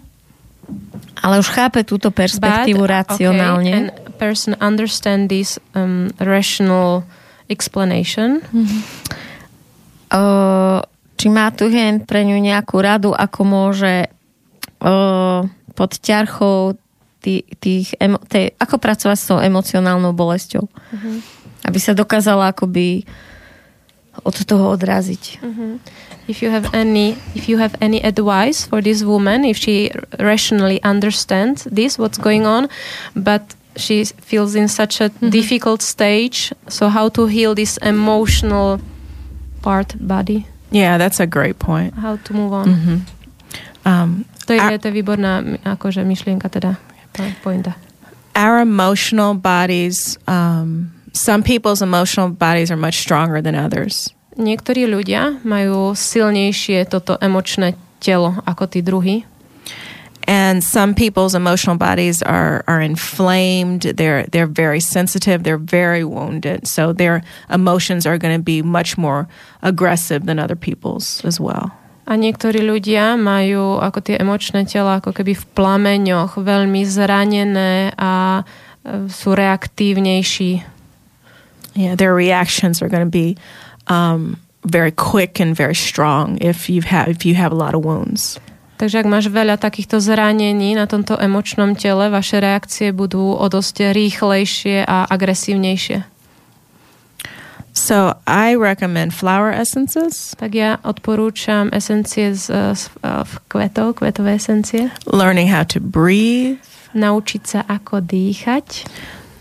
ale už chápe túto perspektívu but, racionálne, Okay, and person understand this um, rational explanation. Uh, či má tu hen pre ňu nejakú radu, ako môže pod ťarchou tý, tých, tej, ako pracovať s tou emocionálnou bolesťou. Aby sa dokázala akoby od toho odraziť. If you have any, if you have any advice for this woman, if she rationally understands this, what's going on, but she feels in such a difficult stage, so how to heal this emotional part body, Yeah, that's a great point. how to move on. hmm Um, To je, to je výborná akože myšlienka teda, po- pointa. our emotional bodies, um, some people's emotional bodies are much stronger than others. Niektorí ľudia majú silnejšie toto emočné telo ako tí druhí. And some people's emotional bodies are, are inflamed. They're, they're very sensitive. They're very wounded. So their emotions are going to be much more aggressive than other people's as well. A niektorí ľudia majú ako tie emočné tela ako keby v plameňoch, veľmi zranené a sú reaktívnejší. Yeah, their reactions are going to be um, very quick and very strong if you have if you have a lot of wounds. Takže ak máš veľa takýchto zranení na tomto emočnom tele, vaše reakcie budú o dosť rýchlejšie a agresívnejšie. So I recommend flower essences, Tak ja odporúčam esencie z, z v kvetov, kvetové esencie. learning how to breathe, Naučiť sa, ako dýchať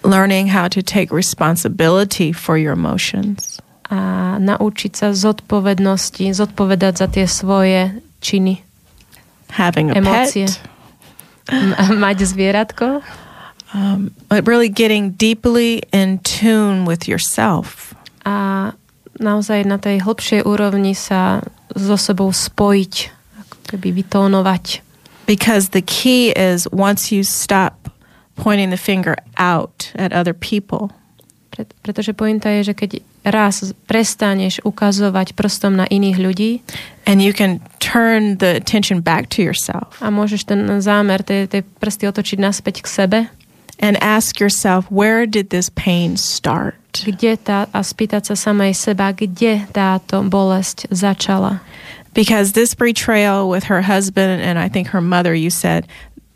learning how to take responsibility for your emotions. a naučiť sa zodpovednosti, zodpovedať za tie svoje činy. Having a Emócie. pet, mať zvieratko um, but really getting deeply in tune with yourself. a naozaj na tej hlbšej úrovni sa so sebou spojiť, ako keby vytónovať. Because the key is once you stop pointing the finger out at other people, pretože pointa je, že keď raz prestaneš ukazovať prstom na iných ľudí and you can turn the attention back to yourself a môžeš ten zámer, tie prsty otočiť naspäť k sebe, and ask yourself, where did this pain start? kde tá, a spýtať sa samej seba, kde táto bolesť začala. Because this betrayal with her husband and I think her mother, you said,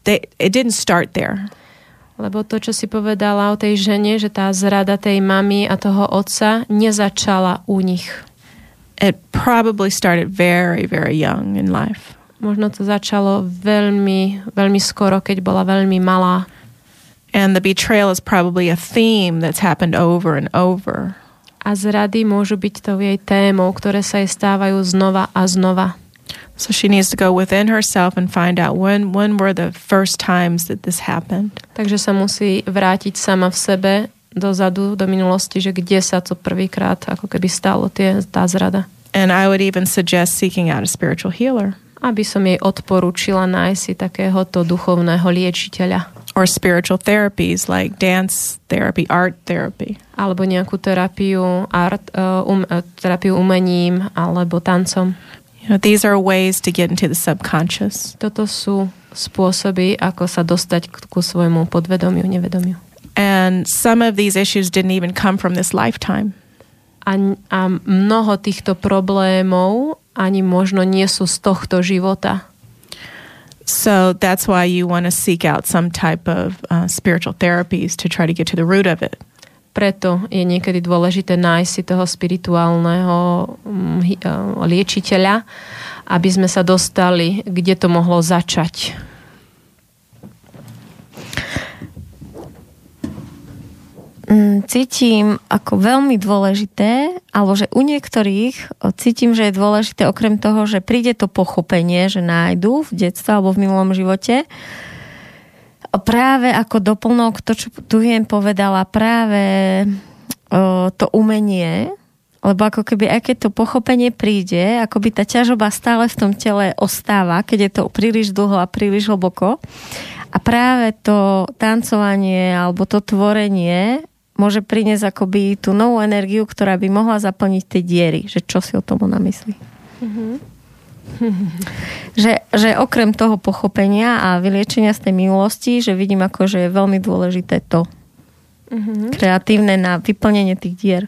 they, it didn't start there. Lebo to, čo si povedala o tej žene, že tá zrada tej mamy a toho otca nezačala u nich. It probably started very, very young in life. Možno to začalo veľmi, veľmi skoro, keď bola veľmi malá. And the betrayal is probably a theme that's happened over and over. A zrady môžu byť tou jej témou, ktoré sa jej stávajú znova a znova. So she needs to go within herself and find out when when were the first times that this happened. Takže sa musí vrátiť sama v sebe dozadu, do minulosti, že kde sa to prvýkrát ako keby stalo tie, tá zrada. And I would even suggest seeking out a spiritual healer Aby som jej odporúčila nájsť si takéhoto duchovného liečiteľa. or spiritual therapies like dance therapy, art therapy. alebo nejakú terapiu, art, uh, um, uh, terapiu umením alebo tancom. You know, these are ways to get into the subconscious. Toto sú spôsoby, ako sa dostať ku svojmu podvedomiu, nevedomiu. And some of these issues didn't even come from this lifetime. A, a mnoho týchto problémov ani možno nie sú z tohto života. So that's why you want to seek out some type of uh, spiritual therapies to try to get to the root of it. Preto je niekedy dôležité nájsť si toho spirituálneho mm, uh, liečiteľa, aby sme sa dostali, kde to mohlo začať. Mm, cítim ako veľmi dôležité, alebo že u niektorých o, cítim, že je dôležité okrem toho, že príde to pochopenie, že nájdu v detstve alebo v minulom živote, práve ako doplnok to, čo tu jen povedala, práve o, to umenie, lebo ako keby, aj to pochopenie príde, ako by tá ťažoba stále v tom tele ostáva, keď je to príliš dlho a príliš hlboko. A práve to tancovanie alebo to tvorenie môže priniesť akoby tú novú energiu, ktorá by mohla zaplniť tie diery. Že čo si o tom ona myslí? *laughs* že, že okrem toho pochopenia a vyliečenia z tej minulosti, že vidím ako, že je veľmi dôležité to. kreatívne na vyplnenie tých dier.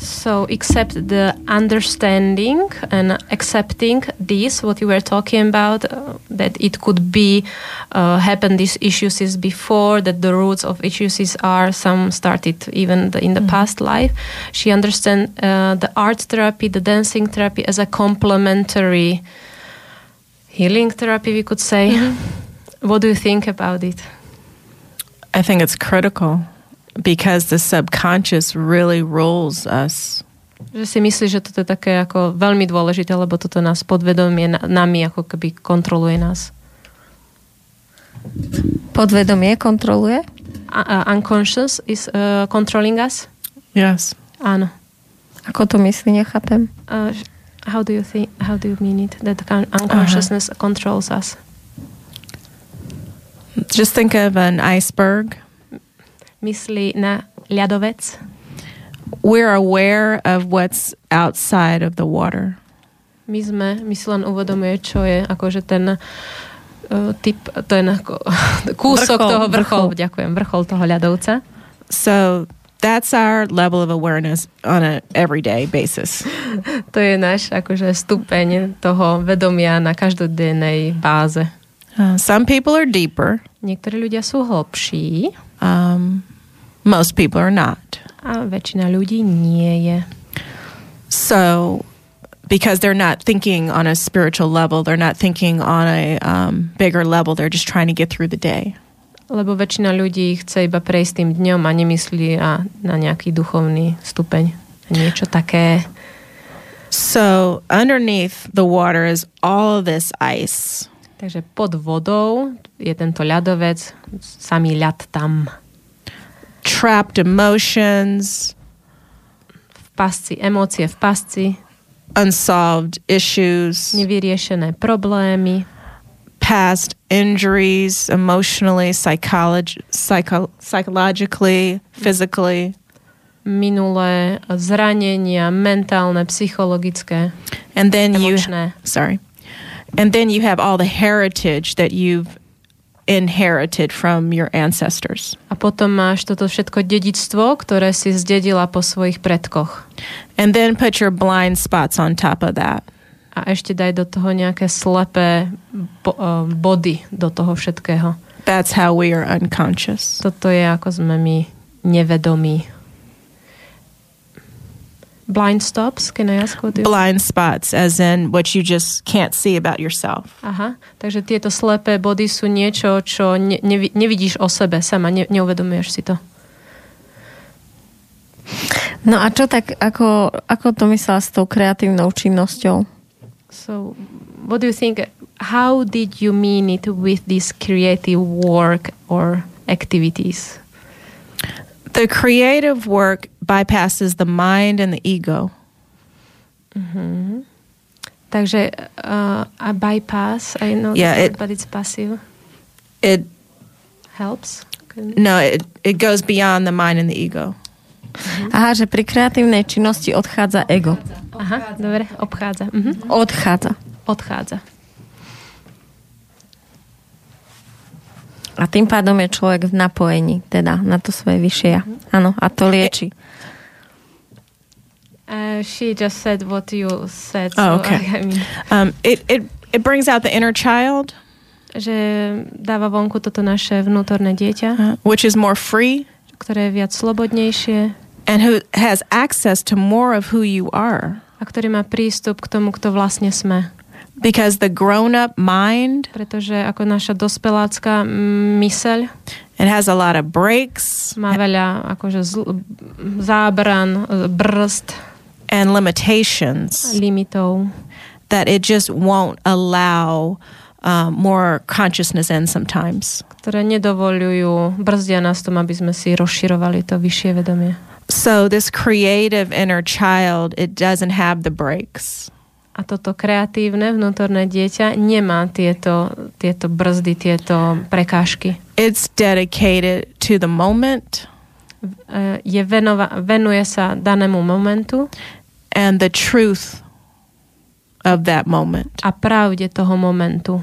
So except the understanding and accepting this, what you were talking about, uh, that it could be uh, happened these issues is before, that the roots of issues is are some started even the, in the past life. She understand uh, the art therapy, the dancing therapy as a complementary healing therapy, we could say. What do you think about it? I think it's critical because the subconscious really rules us. Že si myslíš, že toto je také ako veľmi dôležité, lebo toto nás podvedomie na- nami ako keby kontroluje nás. Podvedomie kontroluje? A, a unconscious is uh, controlling us? Yes. Áno. Ako to myslí, nechápem. Uh, how do you think? How do you mean it? That unconsciousness controls us. Just think of an iceberg. Myslí na ľadovec. We're aware of what's outside of the water. My sme, my si len uvedomuje, čo je akože ten uh, typ, ten ako, *laughs* kúsok Vrchol, toho vrchol, vrchol. ďakujem, vrchol toho ľadovca. So that's our level of awareness on an everyday basis. *laughs* To je náš akože stupeň toho vedomia na každodennej báze. Uh, some people are deeper. Niektorí ľudia sú hlbší Um, most people are not. a väčšina ľudí nie je. So, because they're not thinking on a spiritual level, they're not thinking on a um, bigger level, they're just trying to get through the day. Lebo väčšina ľudí chce iba prejsť tým dňom a nemyslí a na nejaký duchovný stupeň. Niečo také. So, underneath the water is all this ice. Takže pod vodou je tento ľadovec, samý ľad tam. Trapped emotions, V pasci, emócie v pasci, unsolved issues, nevyriešené problémy, past injuries, emotionally, psycholog- psycho- psychologically, physically. minulé zranenia, mentálne, psychologické, And then you emočné. sorry. And then you have all the heritage that you've inherited from your ancestors. A potom máš toto všetko dedičstvo, ktoré si zdedila po svojich predkoch. And then put your blind spots on top of that. A ešte daj do toho nejaké slepé eh, body do toho všetkého. That's how we are unconscious. Toto je ako sme my nevedomí. Blind stops, can I ask what. Blind spots, as in what you just can't see about yourself. Aha, takže tieto slepé body sú niečo, čo ne, nevi, nevidíš o sebe sama, ne, neuvedomuješ si to. No a čo tak, ako, ako to myslela s tou kreatívnou činnosťou? So, what do you think? How did you mean it with this creative work or activities? The creative work bypasses the mind and the ego. Takže uh, a bypass, I know Yeah, that, it- but it's passive. It Helps. Can- no, it it goes beyond the mind and the ego. Aha, že pri kreatívnej činnosti odchádza ego. Aha, dobre, obchádza. Mhm. Odchádza. Odchádza. A tým pádom je človek v napojení, teda na to svoje vyššie ja. Áno, a to lieči. Uh, she just said what you said. Oh, so okay. *laughs* I, mean, Um, it it it brings out the inner child, že dáva vonku toto naše vnútorné dieťa, uh, which is more free ktoré je viac slobodnejšie and who has access to more of who you are. a ktorý má prístup k tomu, kto vlastne sme. Because the grown up mind, Pretože ako naša dospelácká myseľ it has a lot of breaks má veľa akože zl- zábran, brzd, and limitations limitov, that it just won't allow um, more consciousness in sometimes. ktoré nedovolujú, brzdia nás tom, aby sme si rozširovali to vyššie vedomie. So this creative inner child, it doesn't have the breaks. A toto kreatívne vnútorné dieťa nemá tieto, tieto brzdy, tieto prekážky. It's dedicated to the moment E, Je venova, venuje sa danému momentu and the truth of that moment. a pravde toho momentu.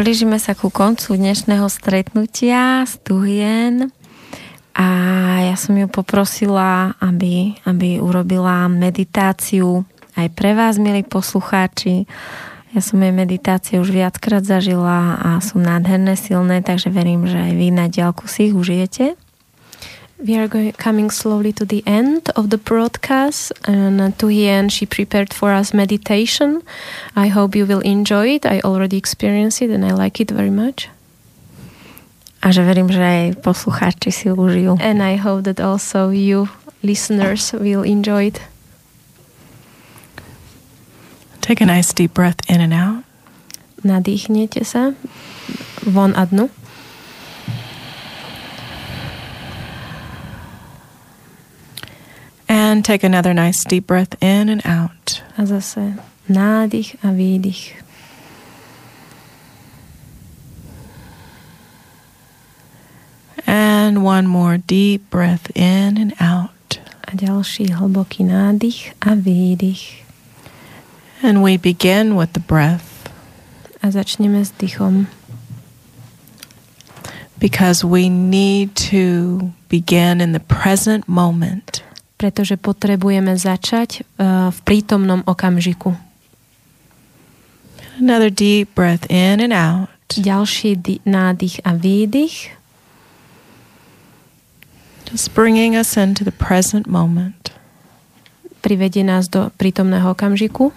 Blížime sa ku koncu dnešného stretnutia s Tuhien a ja som ju poprosila, aby, aby urobila meditáciu aj pre vás, milí poslucháči. Ja som jej meditácie už viackrát zažila a sú nádherné, silné, takže verím, že aj vy na diálku si ich užijete. We are going, coming slowly to the end of the broadcast, and to the end, she prepared for us meditation. I hope you will enjoy it. I already experienced it, and I like it very much. A že verím, že aj poslucháči si užijú. And I hope that also you listeners will enjoy it. Take a nice deep breath in and out. Nadýchnete sa von a dnu. And take another nice deep breath in and out. A zase nádych a výdych. And one more deep breath in and out. A ďalší hlboký nádych a výdych. And we begin with the breath A začneme s dýchom, because we need to begin in the present moment. Pretože potrebujeme začať uh, v prítomnom okamžiku. Another deep breath in and out. Ďalší nádych a výdych. Just bringing us into the present moment. privedie nás do prítomného okamžiku.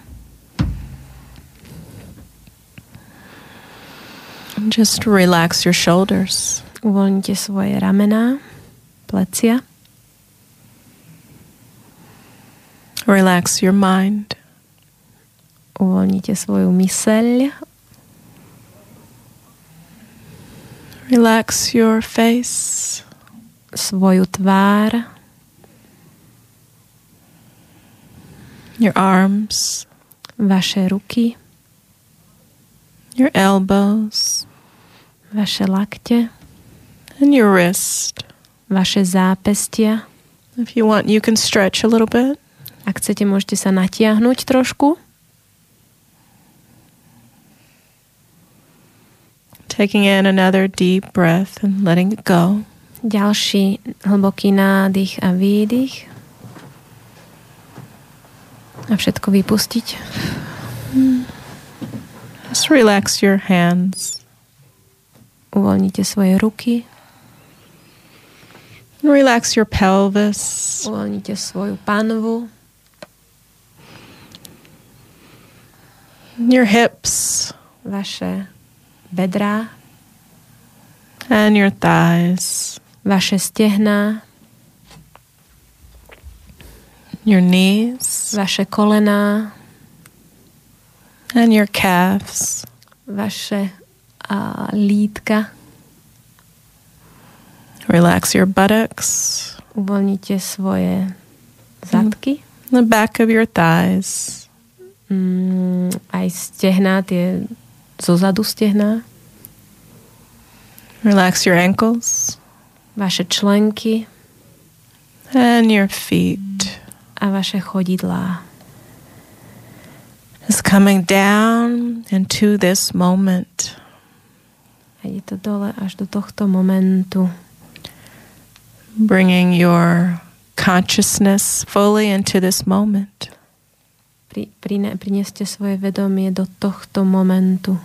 Just relax your shoulders. Uvoľnite svoje ramená, plecia. Relax your mind. Uvoľnite svoju myseľ. Relax your face. svoju tvár, Your arms. vaše ruky, Your elbows. vaše lakte, And your wrist. vaše zápestia. If you want, you can stretch a little bit. Ak chcete, môžete sa natiahnuť trošku. Taking in another deep breath and letting it go. Ďalší hlboký nádych a výdych. A všetko vypustiť. Just relax your hands. Uvoľnite svoje ruky. Relax your pelvis. Uvoľnite svoju panvu. Your hips. Vaše bedrá. And your thighs. Vaše stehná. Your knees. Vaše kolená. And your calves. Vaše a, lítka. Relax your buttocks. Uvoľnite svoje zadky. The back of your thighs. Mm, aj stehná, tie zozadu stehná. Relax your ankles. Vaše členky And your feet. a vaše chodidlá. Just coming down into this moment. A ide to dole až do tohto momentu. Bringing your consciousness fully into this moment. Pri, prine, prineste svoje vedomie do tohto momentu.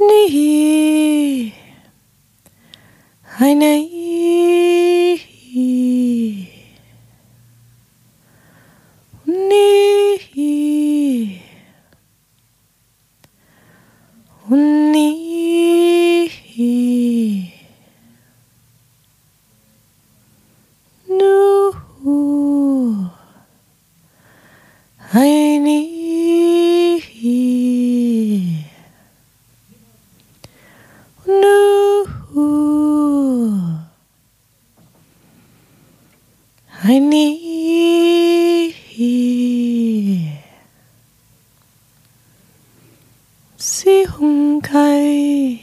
Ni. Hai nei. Ni. I need Si hung kai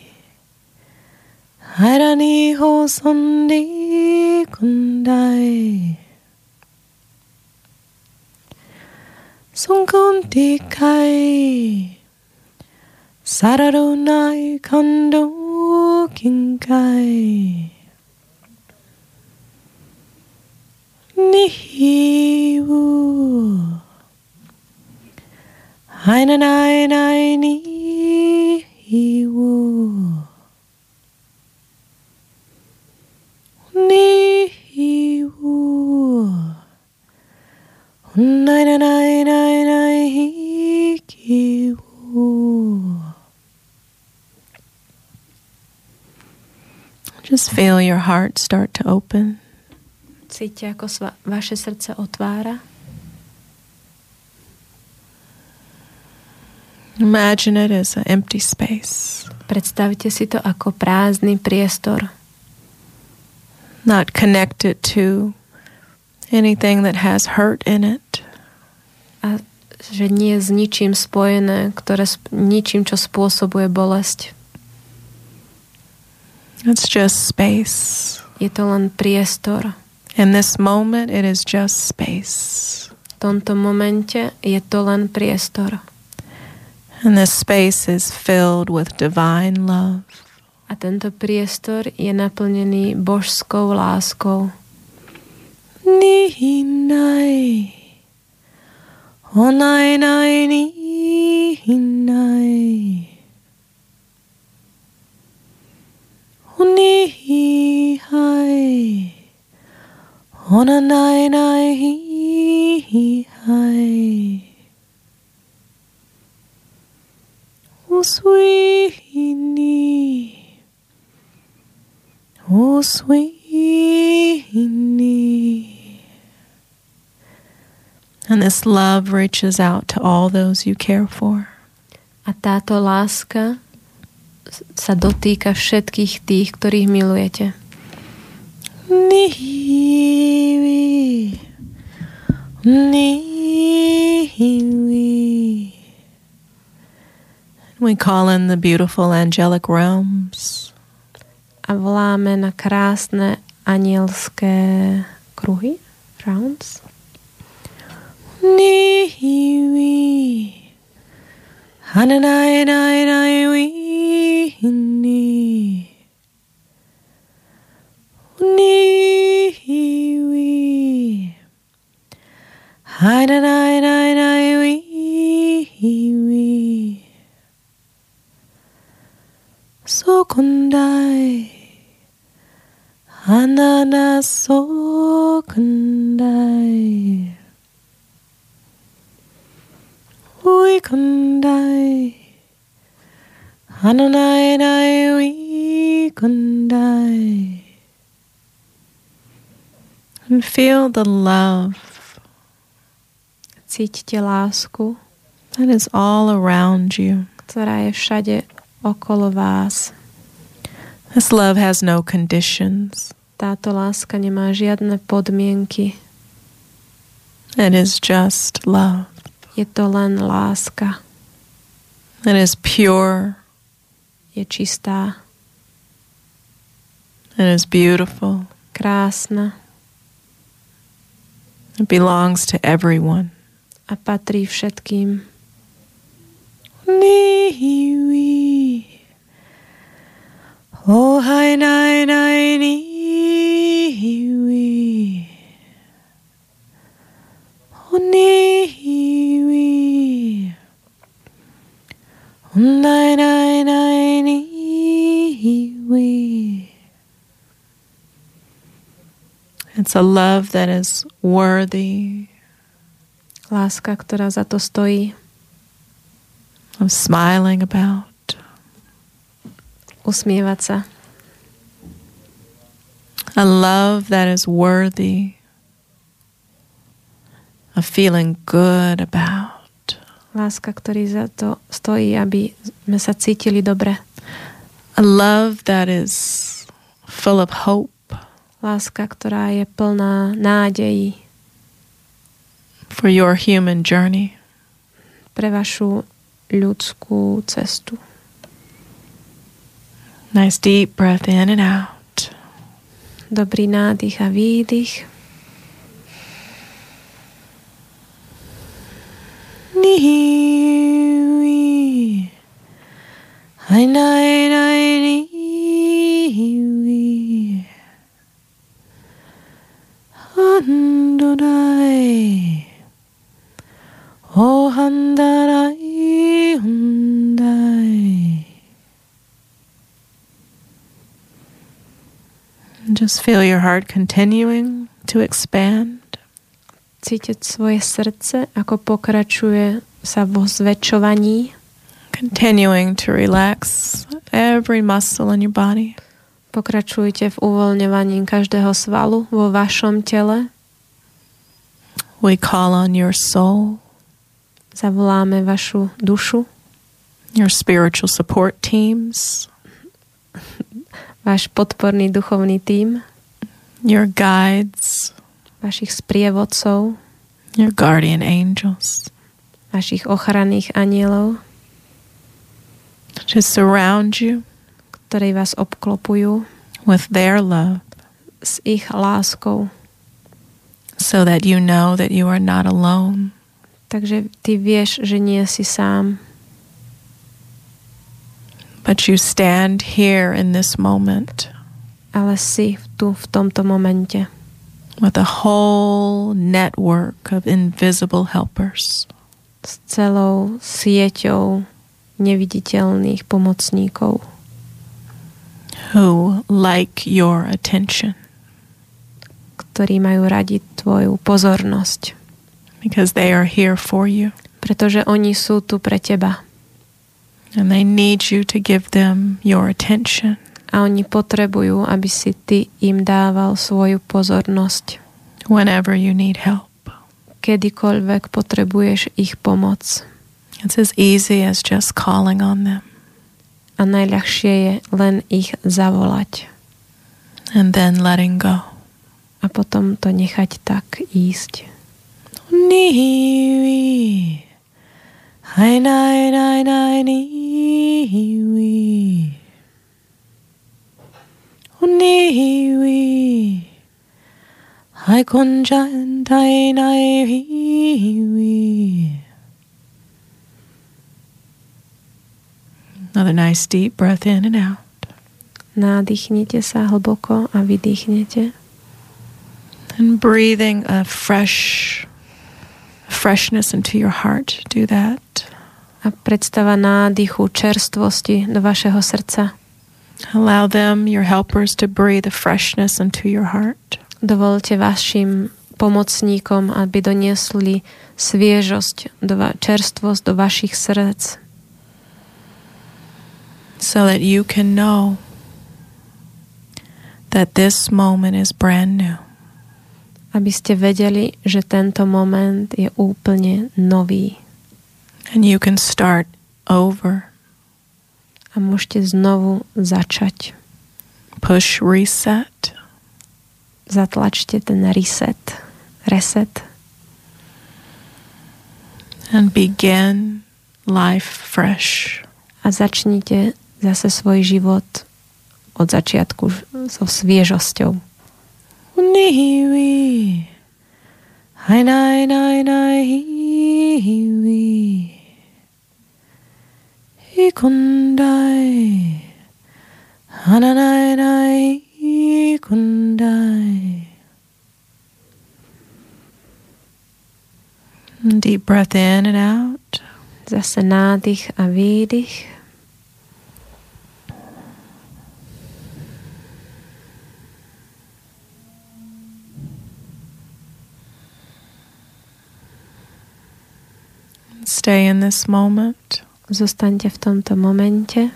Harani ho sonde kundai. Sung kong ti kai. Sararunai kondo kinkai. kai feel your heart start to open. Cíte, ako sa vaše srdce otvára. Imagine it as an empty space, Predstavte si to ako prázdny priestor. not connected to anything that has hurt in it. A že nie je s ničím spojené, ktoré, ničím, čo spôsobuje bolesť. It's just space. Je to len priestor. In this moment, it is just space. V tomto momente je to len priestor. And this space is filled with divine love. A tento priestor je naplnený božskou láskou. Ni nai. Onai nai ni nai. Oni hai. Ona nai nai hai. O swini. O. And this love reaches out to all those you care for. A táto láska sa dotýka všetkých tých, ktorých milujete. Nihiwi. Nihiwi. We call in the beautiful angelic realms. A voláme na krásne anielské kruhy, rounds. Nihiwi. 하늘아의 나의 나의 위니 니 위. 하늘아의 나의 나의 위니 소군다이 하나나 소군다이 kundai. Hananai nai ui kundai. And feel the love Cítite lásku, that is all around you. ktorá je všade okolo vás. This love has no conditions. Táto láska nemá žiadne podmienky. It is just love. Je to len láska. It is pure. Je čistá, It is beautiful. krásna It belongs to everyone. a patrí všetkým. Nihiwi. Oh, hi, nai, nai, nihiwi. Nihiwi. Oh, nai, nai, nai, nihiwi. It's a love that is worthy Láska, ktorá za to stojí. of smiling about. Usmievať sa. A love that is worthy of feeling good about. Láska, ktorý za to stojí, aby sme sa cítili dobre. A love that is full of hope. Láska, ktorá je plná nádejí for your human journey. pre vašu ľudskú cestu. Nice deep breath in and out. Dobrý nádych a výdych. Niwi. Hai nai nai niwi. Handodai. Oh handarai hundai. Just feel your heart continuing to expand. Cítiť svoje srdce, ako pokračuje sa vo zväčšovaní, continuing to relax every muscle in your body. pokračujte v uvoľňovaní každého svalu vo vašom tele, We call on your soul, zavoláme vašu dušu, your spiritual support teams, váš podporný duchovný tím, your guides, vašich sprievodcov, your guardian angels. vašich ochranných anielov, to surround you ktorí vás obklopujú with their love. s ich láskou. so that you know that you are not alone. Takže ty vieš, že nie si sám, But you stand here in this moment. Ale si tu v tomto momente with a whole network of invisible helpers. s celou sieťou neviditeľných pomocníkov, who like your attention. Ktorí majú radi tvoju pozornosť, because they are here for you. Pretože oni sú tu pre teba. And they need you to give them your attention. A oni potrebujú, aby si ty im dával svoju pozornosť. whenever you need help. Kedykoľvek potrebuješ ich pomoc. It's as easy as just calling on them A najľahšie je len ich zavolať and then letting go. a potom to nechať tak ísť. Niwi. Hai nai nai nai niwi. Niwi. Hai konjan tai nai hiwi. Another nice deep breath in and out. Nádychnite sa hlboko a vydýchnete. And breathing a fresh freshness into your heart. Do that. A predstava nádychu, čerstvosti do vašeho srdca. Allow them, your helpers, to breathe a freshness into your heart. Dovolte vašim pomocníkom, aby doniesli sviežosť, do va- čerstvosť do vašich srdc, so that you can know that this moment is brand new. aby ste vedeli, že tento moment je úplne nový And you can start over. A môžete znovu začať. Push reset. Zatlačte ten reset, reset And begin life fresh. a začnite zase svoj život od začiatku so sviežosťou. Niwi. Hai nai nai nai hiwi. Hikundai. Hananai nai hikundai. Deep breath in and out. Zase nádych a výdych. Stay in this moment Zostaňte v tomto momente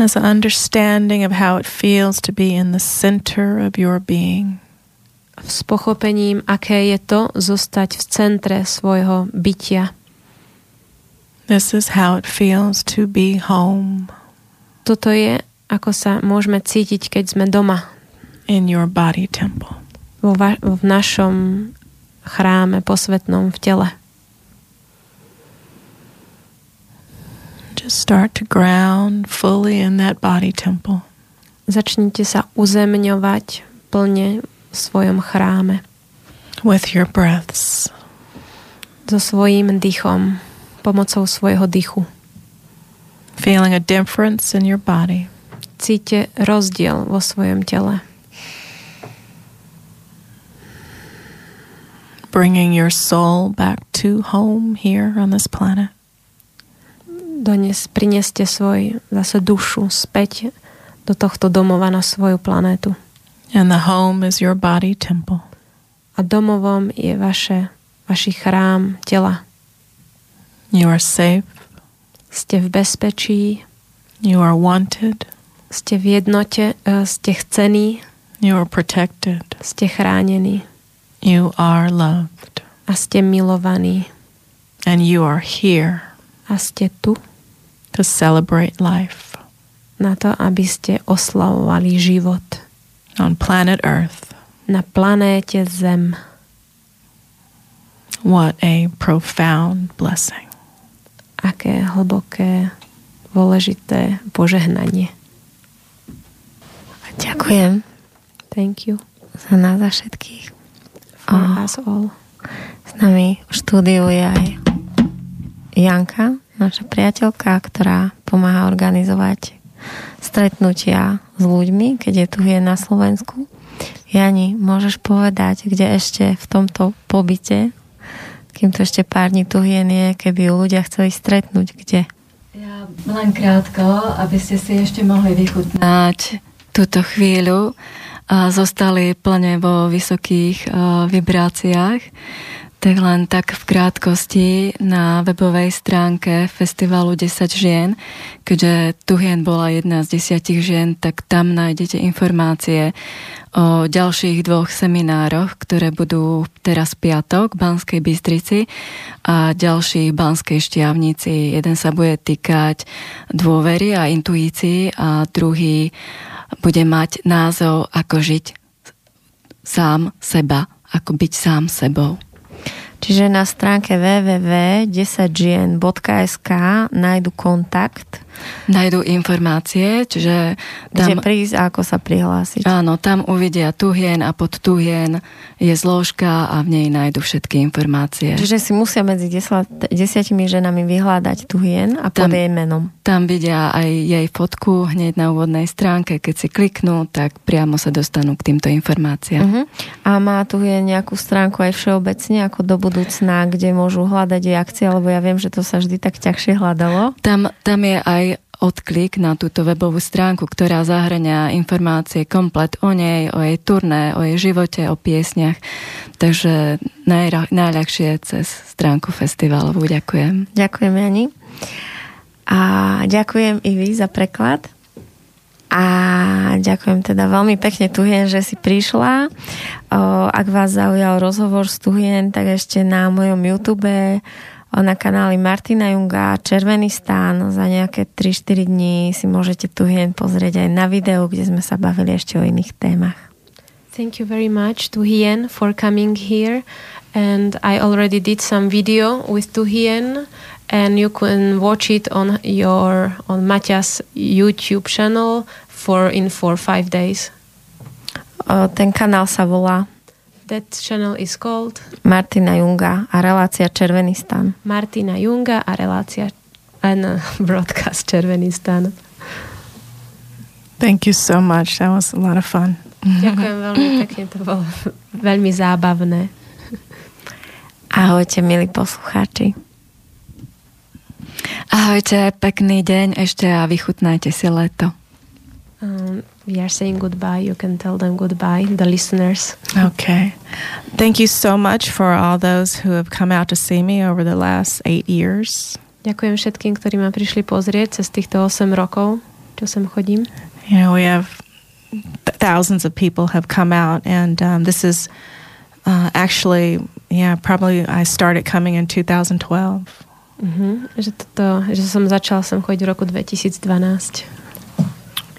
as an understanding of how it feels to be in the center of your being. s pochopením, aké je to zostať v centre svojho bytia. This is how it feels to be home Toto je, ako sa môžeme cítiť, keď sme doma in your body temple. vo va- v našom chráme posvetnom v tele. Just start to ground fully in that body temple. Začnite sa uzemňovať plne v svojom chráme with your breaths. so svojím dychom, pomocou svojho dychu. Feeling a difference in your body. Cíte rozdiel vo svojom tele. Bringing your soul back to home here on this planet. Dones, prineste svoj zase dušu späť do tohto domova na svoju planétu. And the home is your body temple. A domovom je vaše, vaši chrám tela. You are safe. Ste v bezpečí, You are wanted. ste v jednote, e, ste chcení, You are protected. ste chránení You are loved. a ste milovaní And you are here a ste tu to celebrate life na to, aby ste oslavovali život on planet Earth. na planéte Zem. What a profound blessing. Aké hlboké, dôležité požehnanie. Ďakujem Thank you za nás za všetkých. for A us all. s nami v štúdiu je aj Janka, naša priateľka, ktorá pomáha organizovať stretnutia s ľuďmi, keď je tu je na Slovensku. Jani, môžeš povedať, kde ešte v tomto pobyte, kým to ešte pár dní tu je, keby ľudia chceli stretnúť, kde? Ja len krátko, aby ste si ešte mohli vychutnať túto chvíľu a zostali plne vo vysokých uh, vibráciách. Tak len tak v krátkosti na webovej stránke festivalu 10 žien, keďže Tuhien bola jedna z desiatich žien, tak tam nájdete informácie o ďalších dvoch seminároch, ktoré budú teraz piatok v Banskej Bystrici a ďalší v Banskej Štiavnici. Jeden sa bude týkať dôvery a intuícií a druhý bude mať názov ako žiť sám seba, ako byť sám sebou. Čiže na stránke www.10žien.sk nájdu kontakt, Nájdú informácie, čiže kde tam, prísť a ako sa prihlásiť. áno, tam uvidia tuhien a pod tuhien je zložka a v nej nájdu všetky informácie. Čiže si musia medzi desla, desiatimi ženami vyhľadať tu hien a Tam- jej menom. Tam vidia aj jej fotku hneď na úvodnej stránke. Keď si kliknú, tak priamo sa dostanú k týmto informáciám. Uh-huh. A má tu je nejakú stránku aj všeobecne, ako do budúcna, kde môžu hľadať jej akcie, lebo ja viem, že to sa vždy tak ťažšie hľadalo. Tam, tam je aj odklik na túto webovú stránku, ktorá zahrania informácie komplet o nej, o jej turné, o jej živote, o piesniach. Takže najra, najľahšie cez stránku festivalovú. Ďakujem. Ďakujem, Jani. A ďakujem i vy za preklad. A ďakujem teda veľmi pekne Tuhien, že si prišla. Ak vás zaujal rozhovor s Tuhien, tak ešte na mojom YouTube na kanáli Martina Junga Červený stán za nejaké 3-4 dní si môžete Tuhien pozrieť aj na videu, kde sme sa bavili ešte o iných témach. Thank you very much to Hien for coming here. And I already did some video with Tuhien and you can watch it on your on Matias YouTube channel for in for five days. O, ten kanál sa volá That channel is called Martina Junga a relácia Červený stan. Martina Junga a relácia and uh, *laughs* broadcast Červený stan. Thank you so much. That was a lot of fun. Ďakujem veľmi *laughs* pekne, to bolo veľmi zábavné. Ahojte, milí poslucháči. Ahojte, pekný deň ešte a vychutnajte si leto. Um, we are saying goodbye. You can tell them goodbye, the listeners. Okay. Thank you so much for all those who have come out to see me over the last eight years. Ďakujem všetkým, ktorí ma prišli pozrieť cez týchto 8 rokov, čo sem chodím. You know, we have th- thousands of people have come out, and um, this is uh, actually, yeah, probably I started coming in 2012. Uh-huh. Že, toto, že som začala sem chodiť v roku 2012.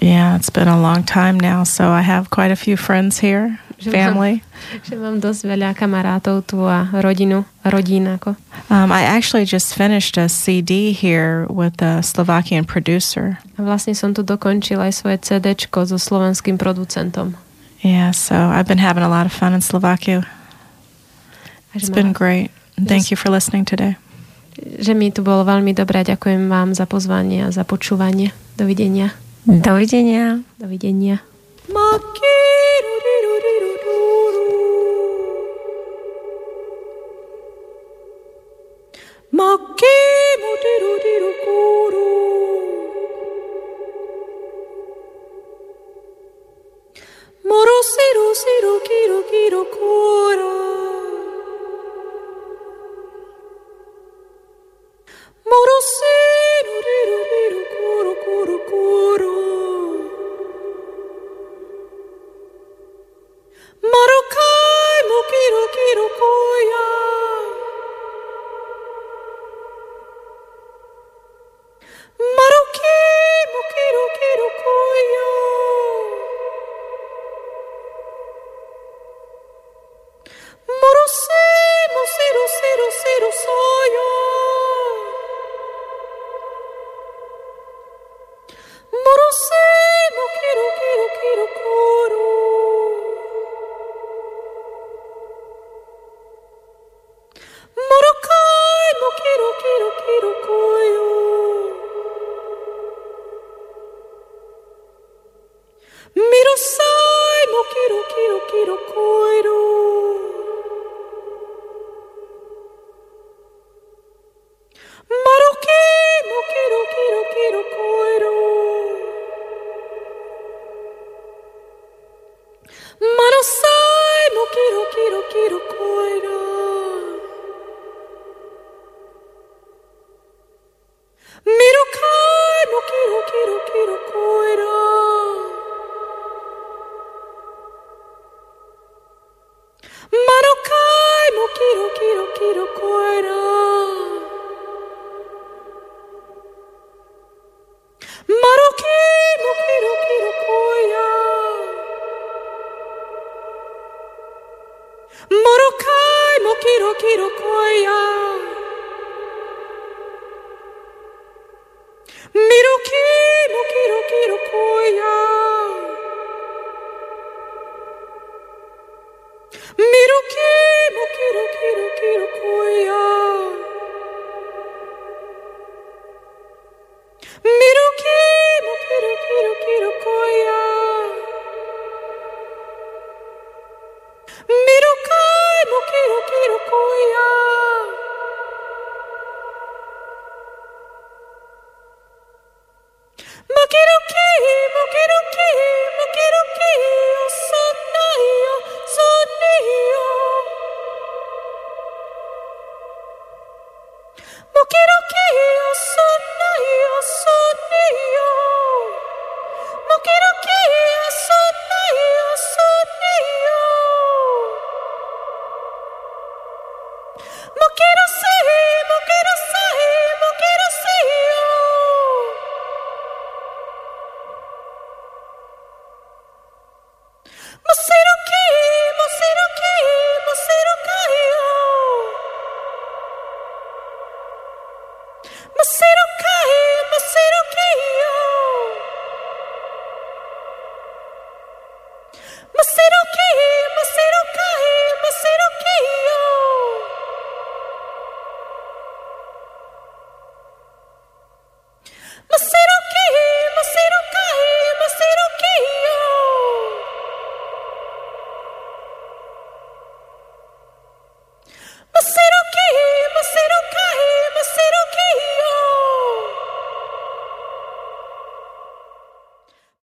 Yeah, it's been a long time now, so I have quite a few friends here, family. *laughs* že mám dosť veľa kamarátov tu a rodinu, rodín ako. Um, I actually just finished a CD here with a Slovakian producer. A vlastne som tu dokončil aj svoje CDčko so slovenským producentom. Yeah, so I've been having a lot of fun in Slovakia. It's been great. Thank you for listening today. Že mi tu bolo veľmi dobré. Ďakujem vám za pozvanie a za počúvanie. Dovidenia. Dovidenia. Dovidenia. Makimu diru diru kuru Moro siru siru kiru kiru kuru Morosino, riru, riru, curo, curo, curo. Marokai, mukiro, kiro, koya. Maroki, mukiro, kiro, koya. Morosino, siro, siro, siro, soya. Miro sai mo kiro kiro kiro kiro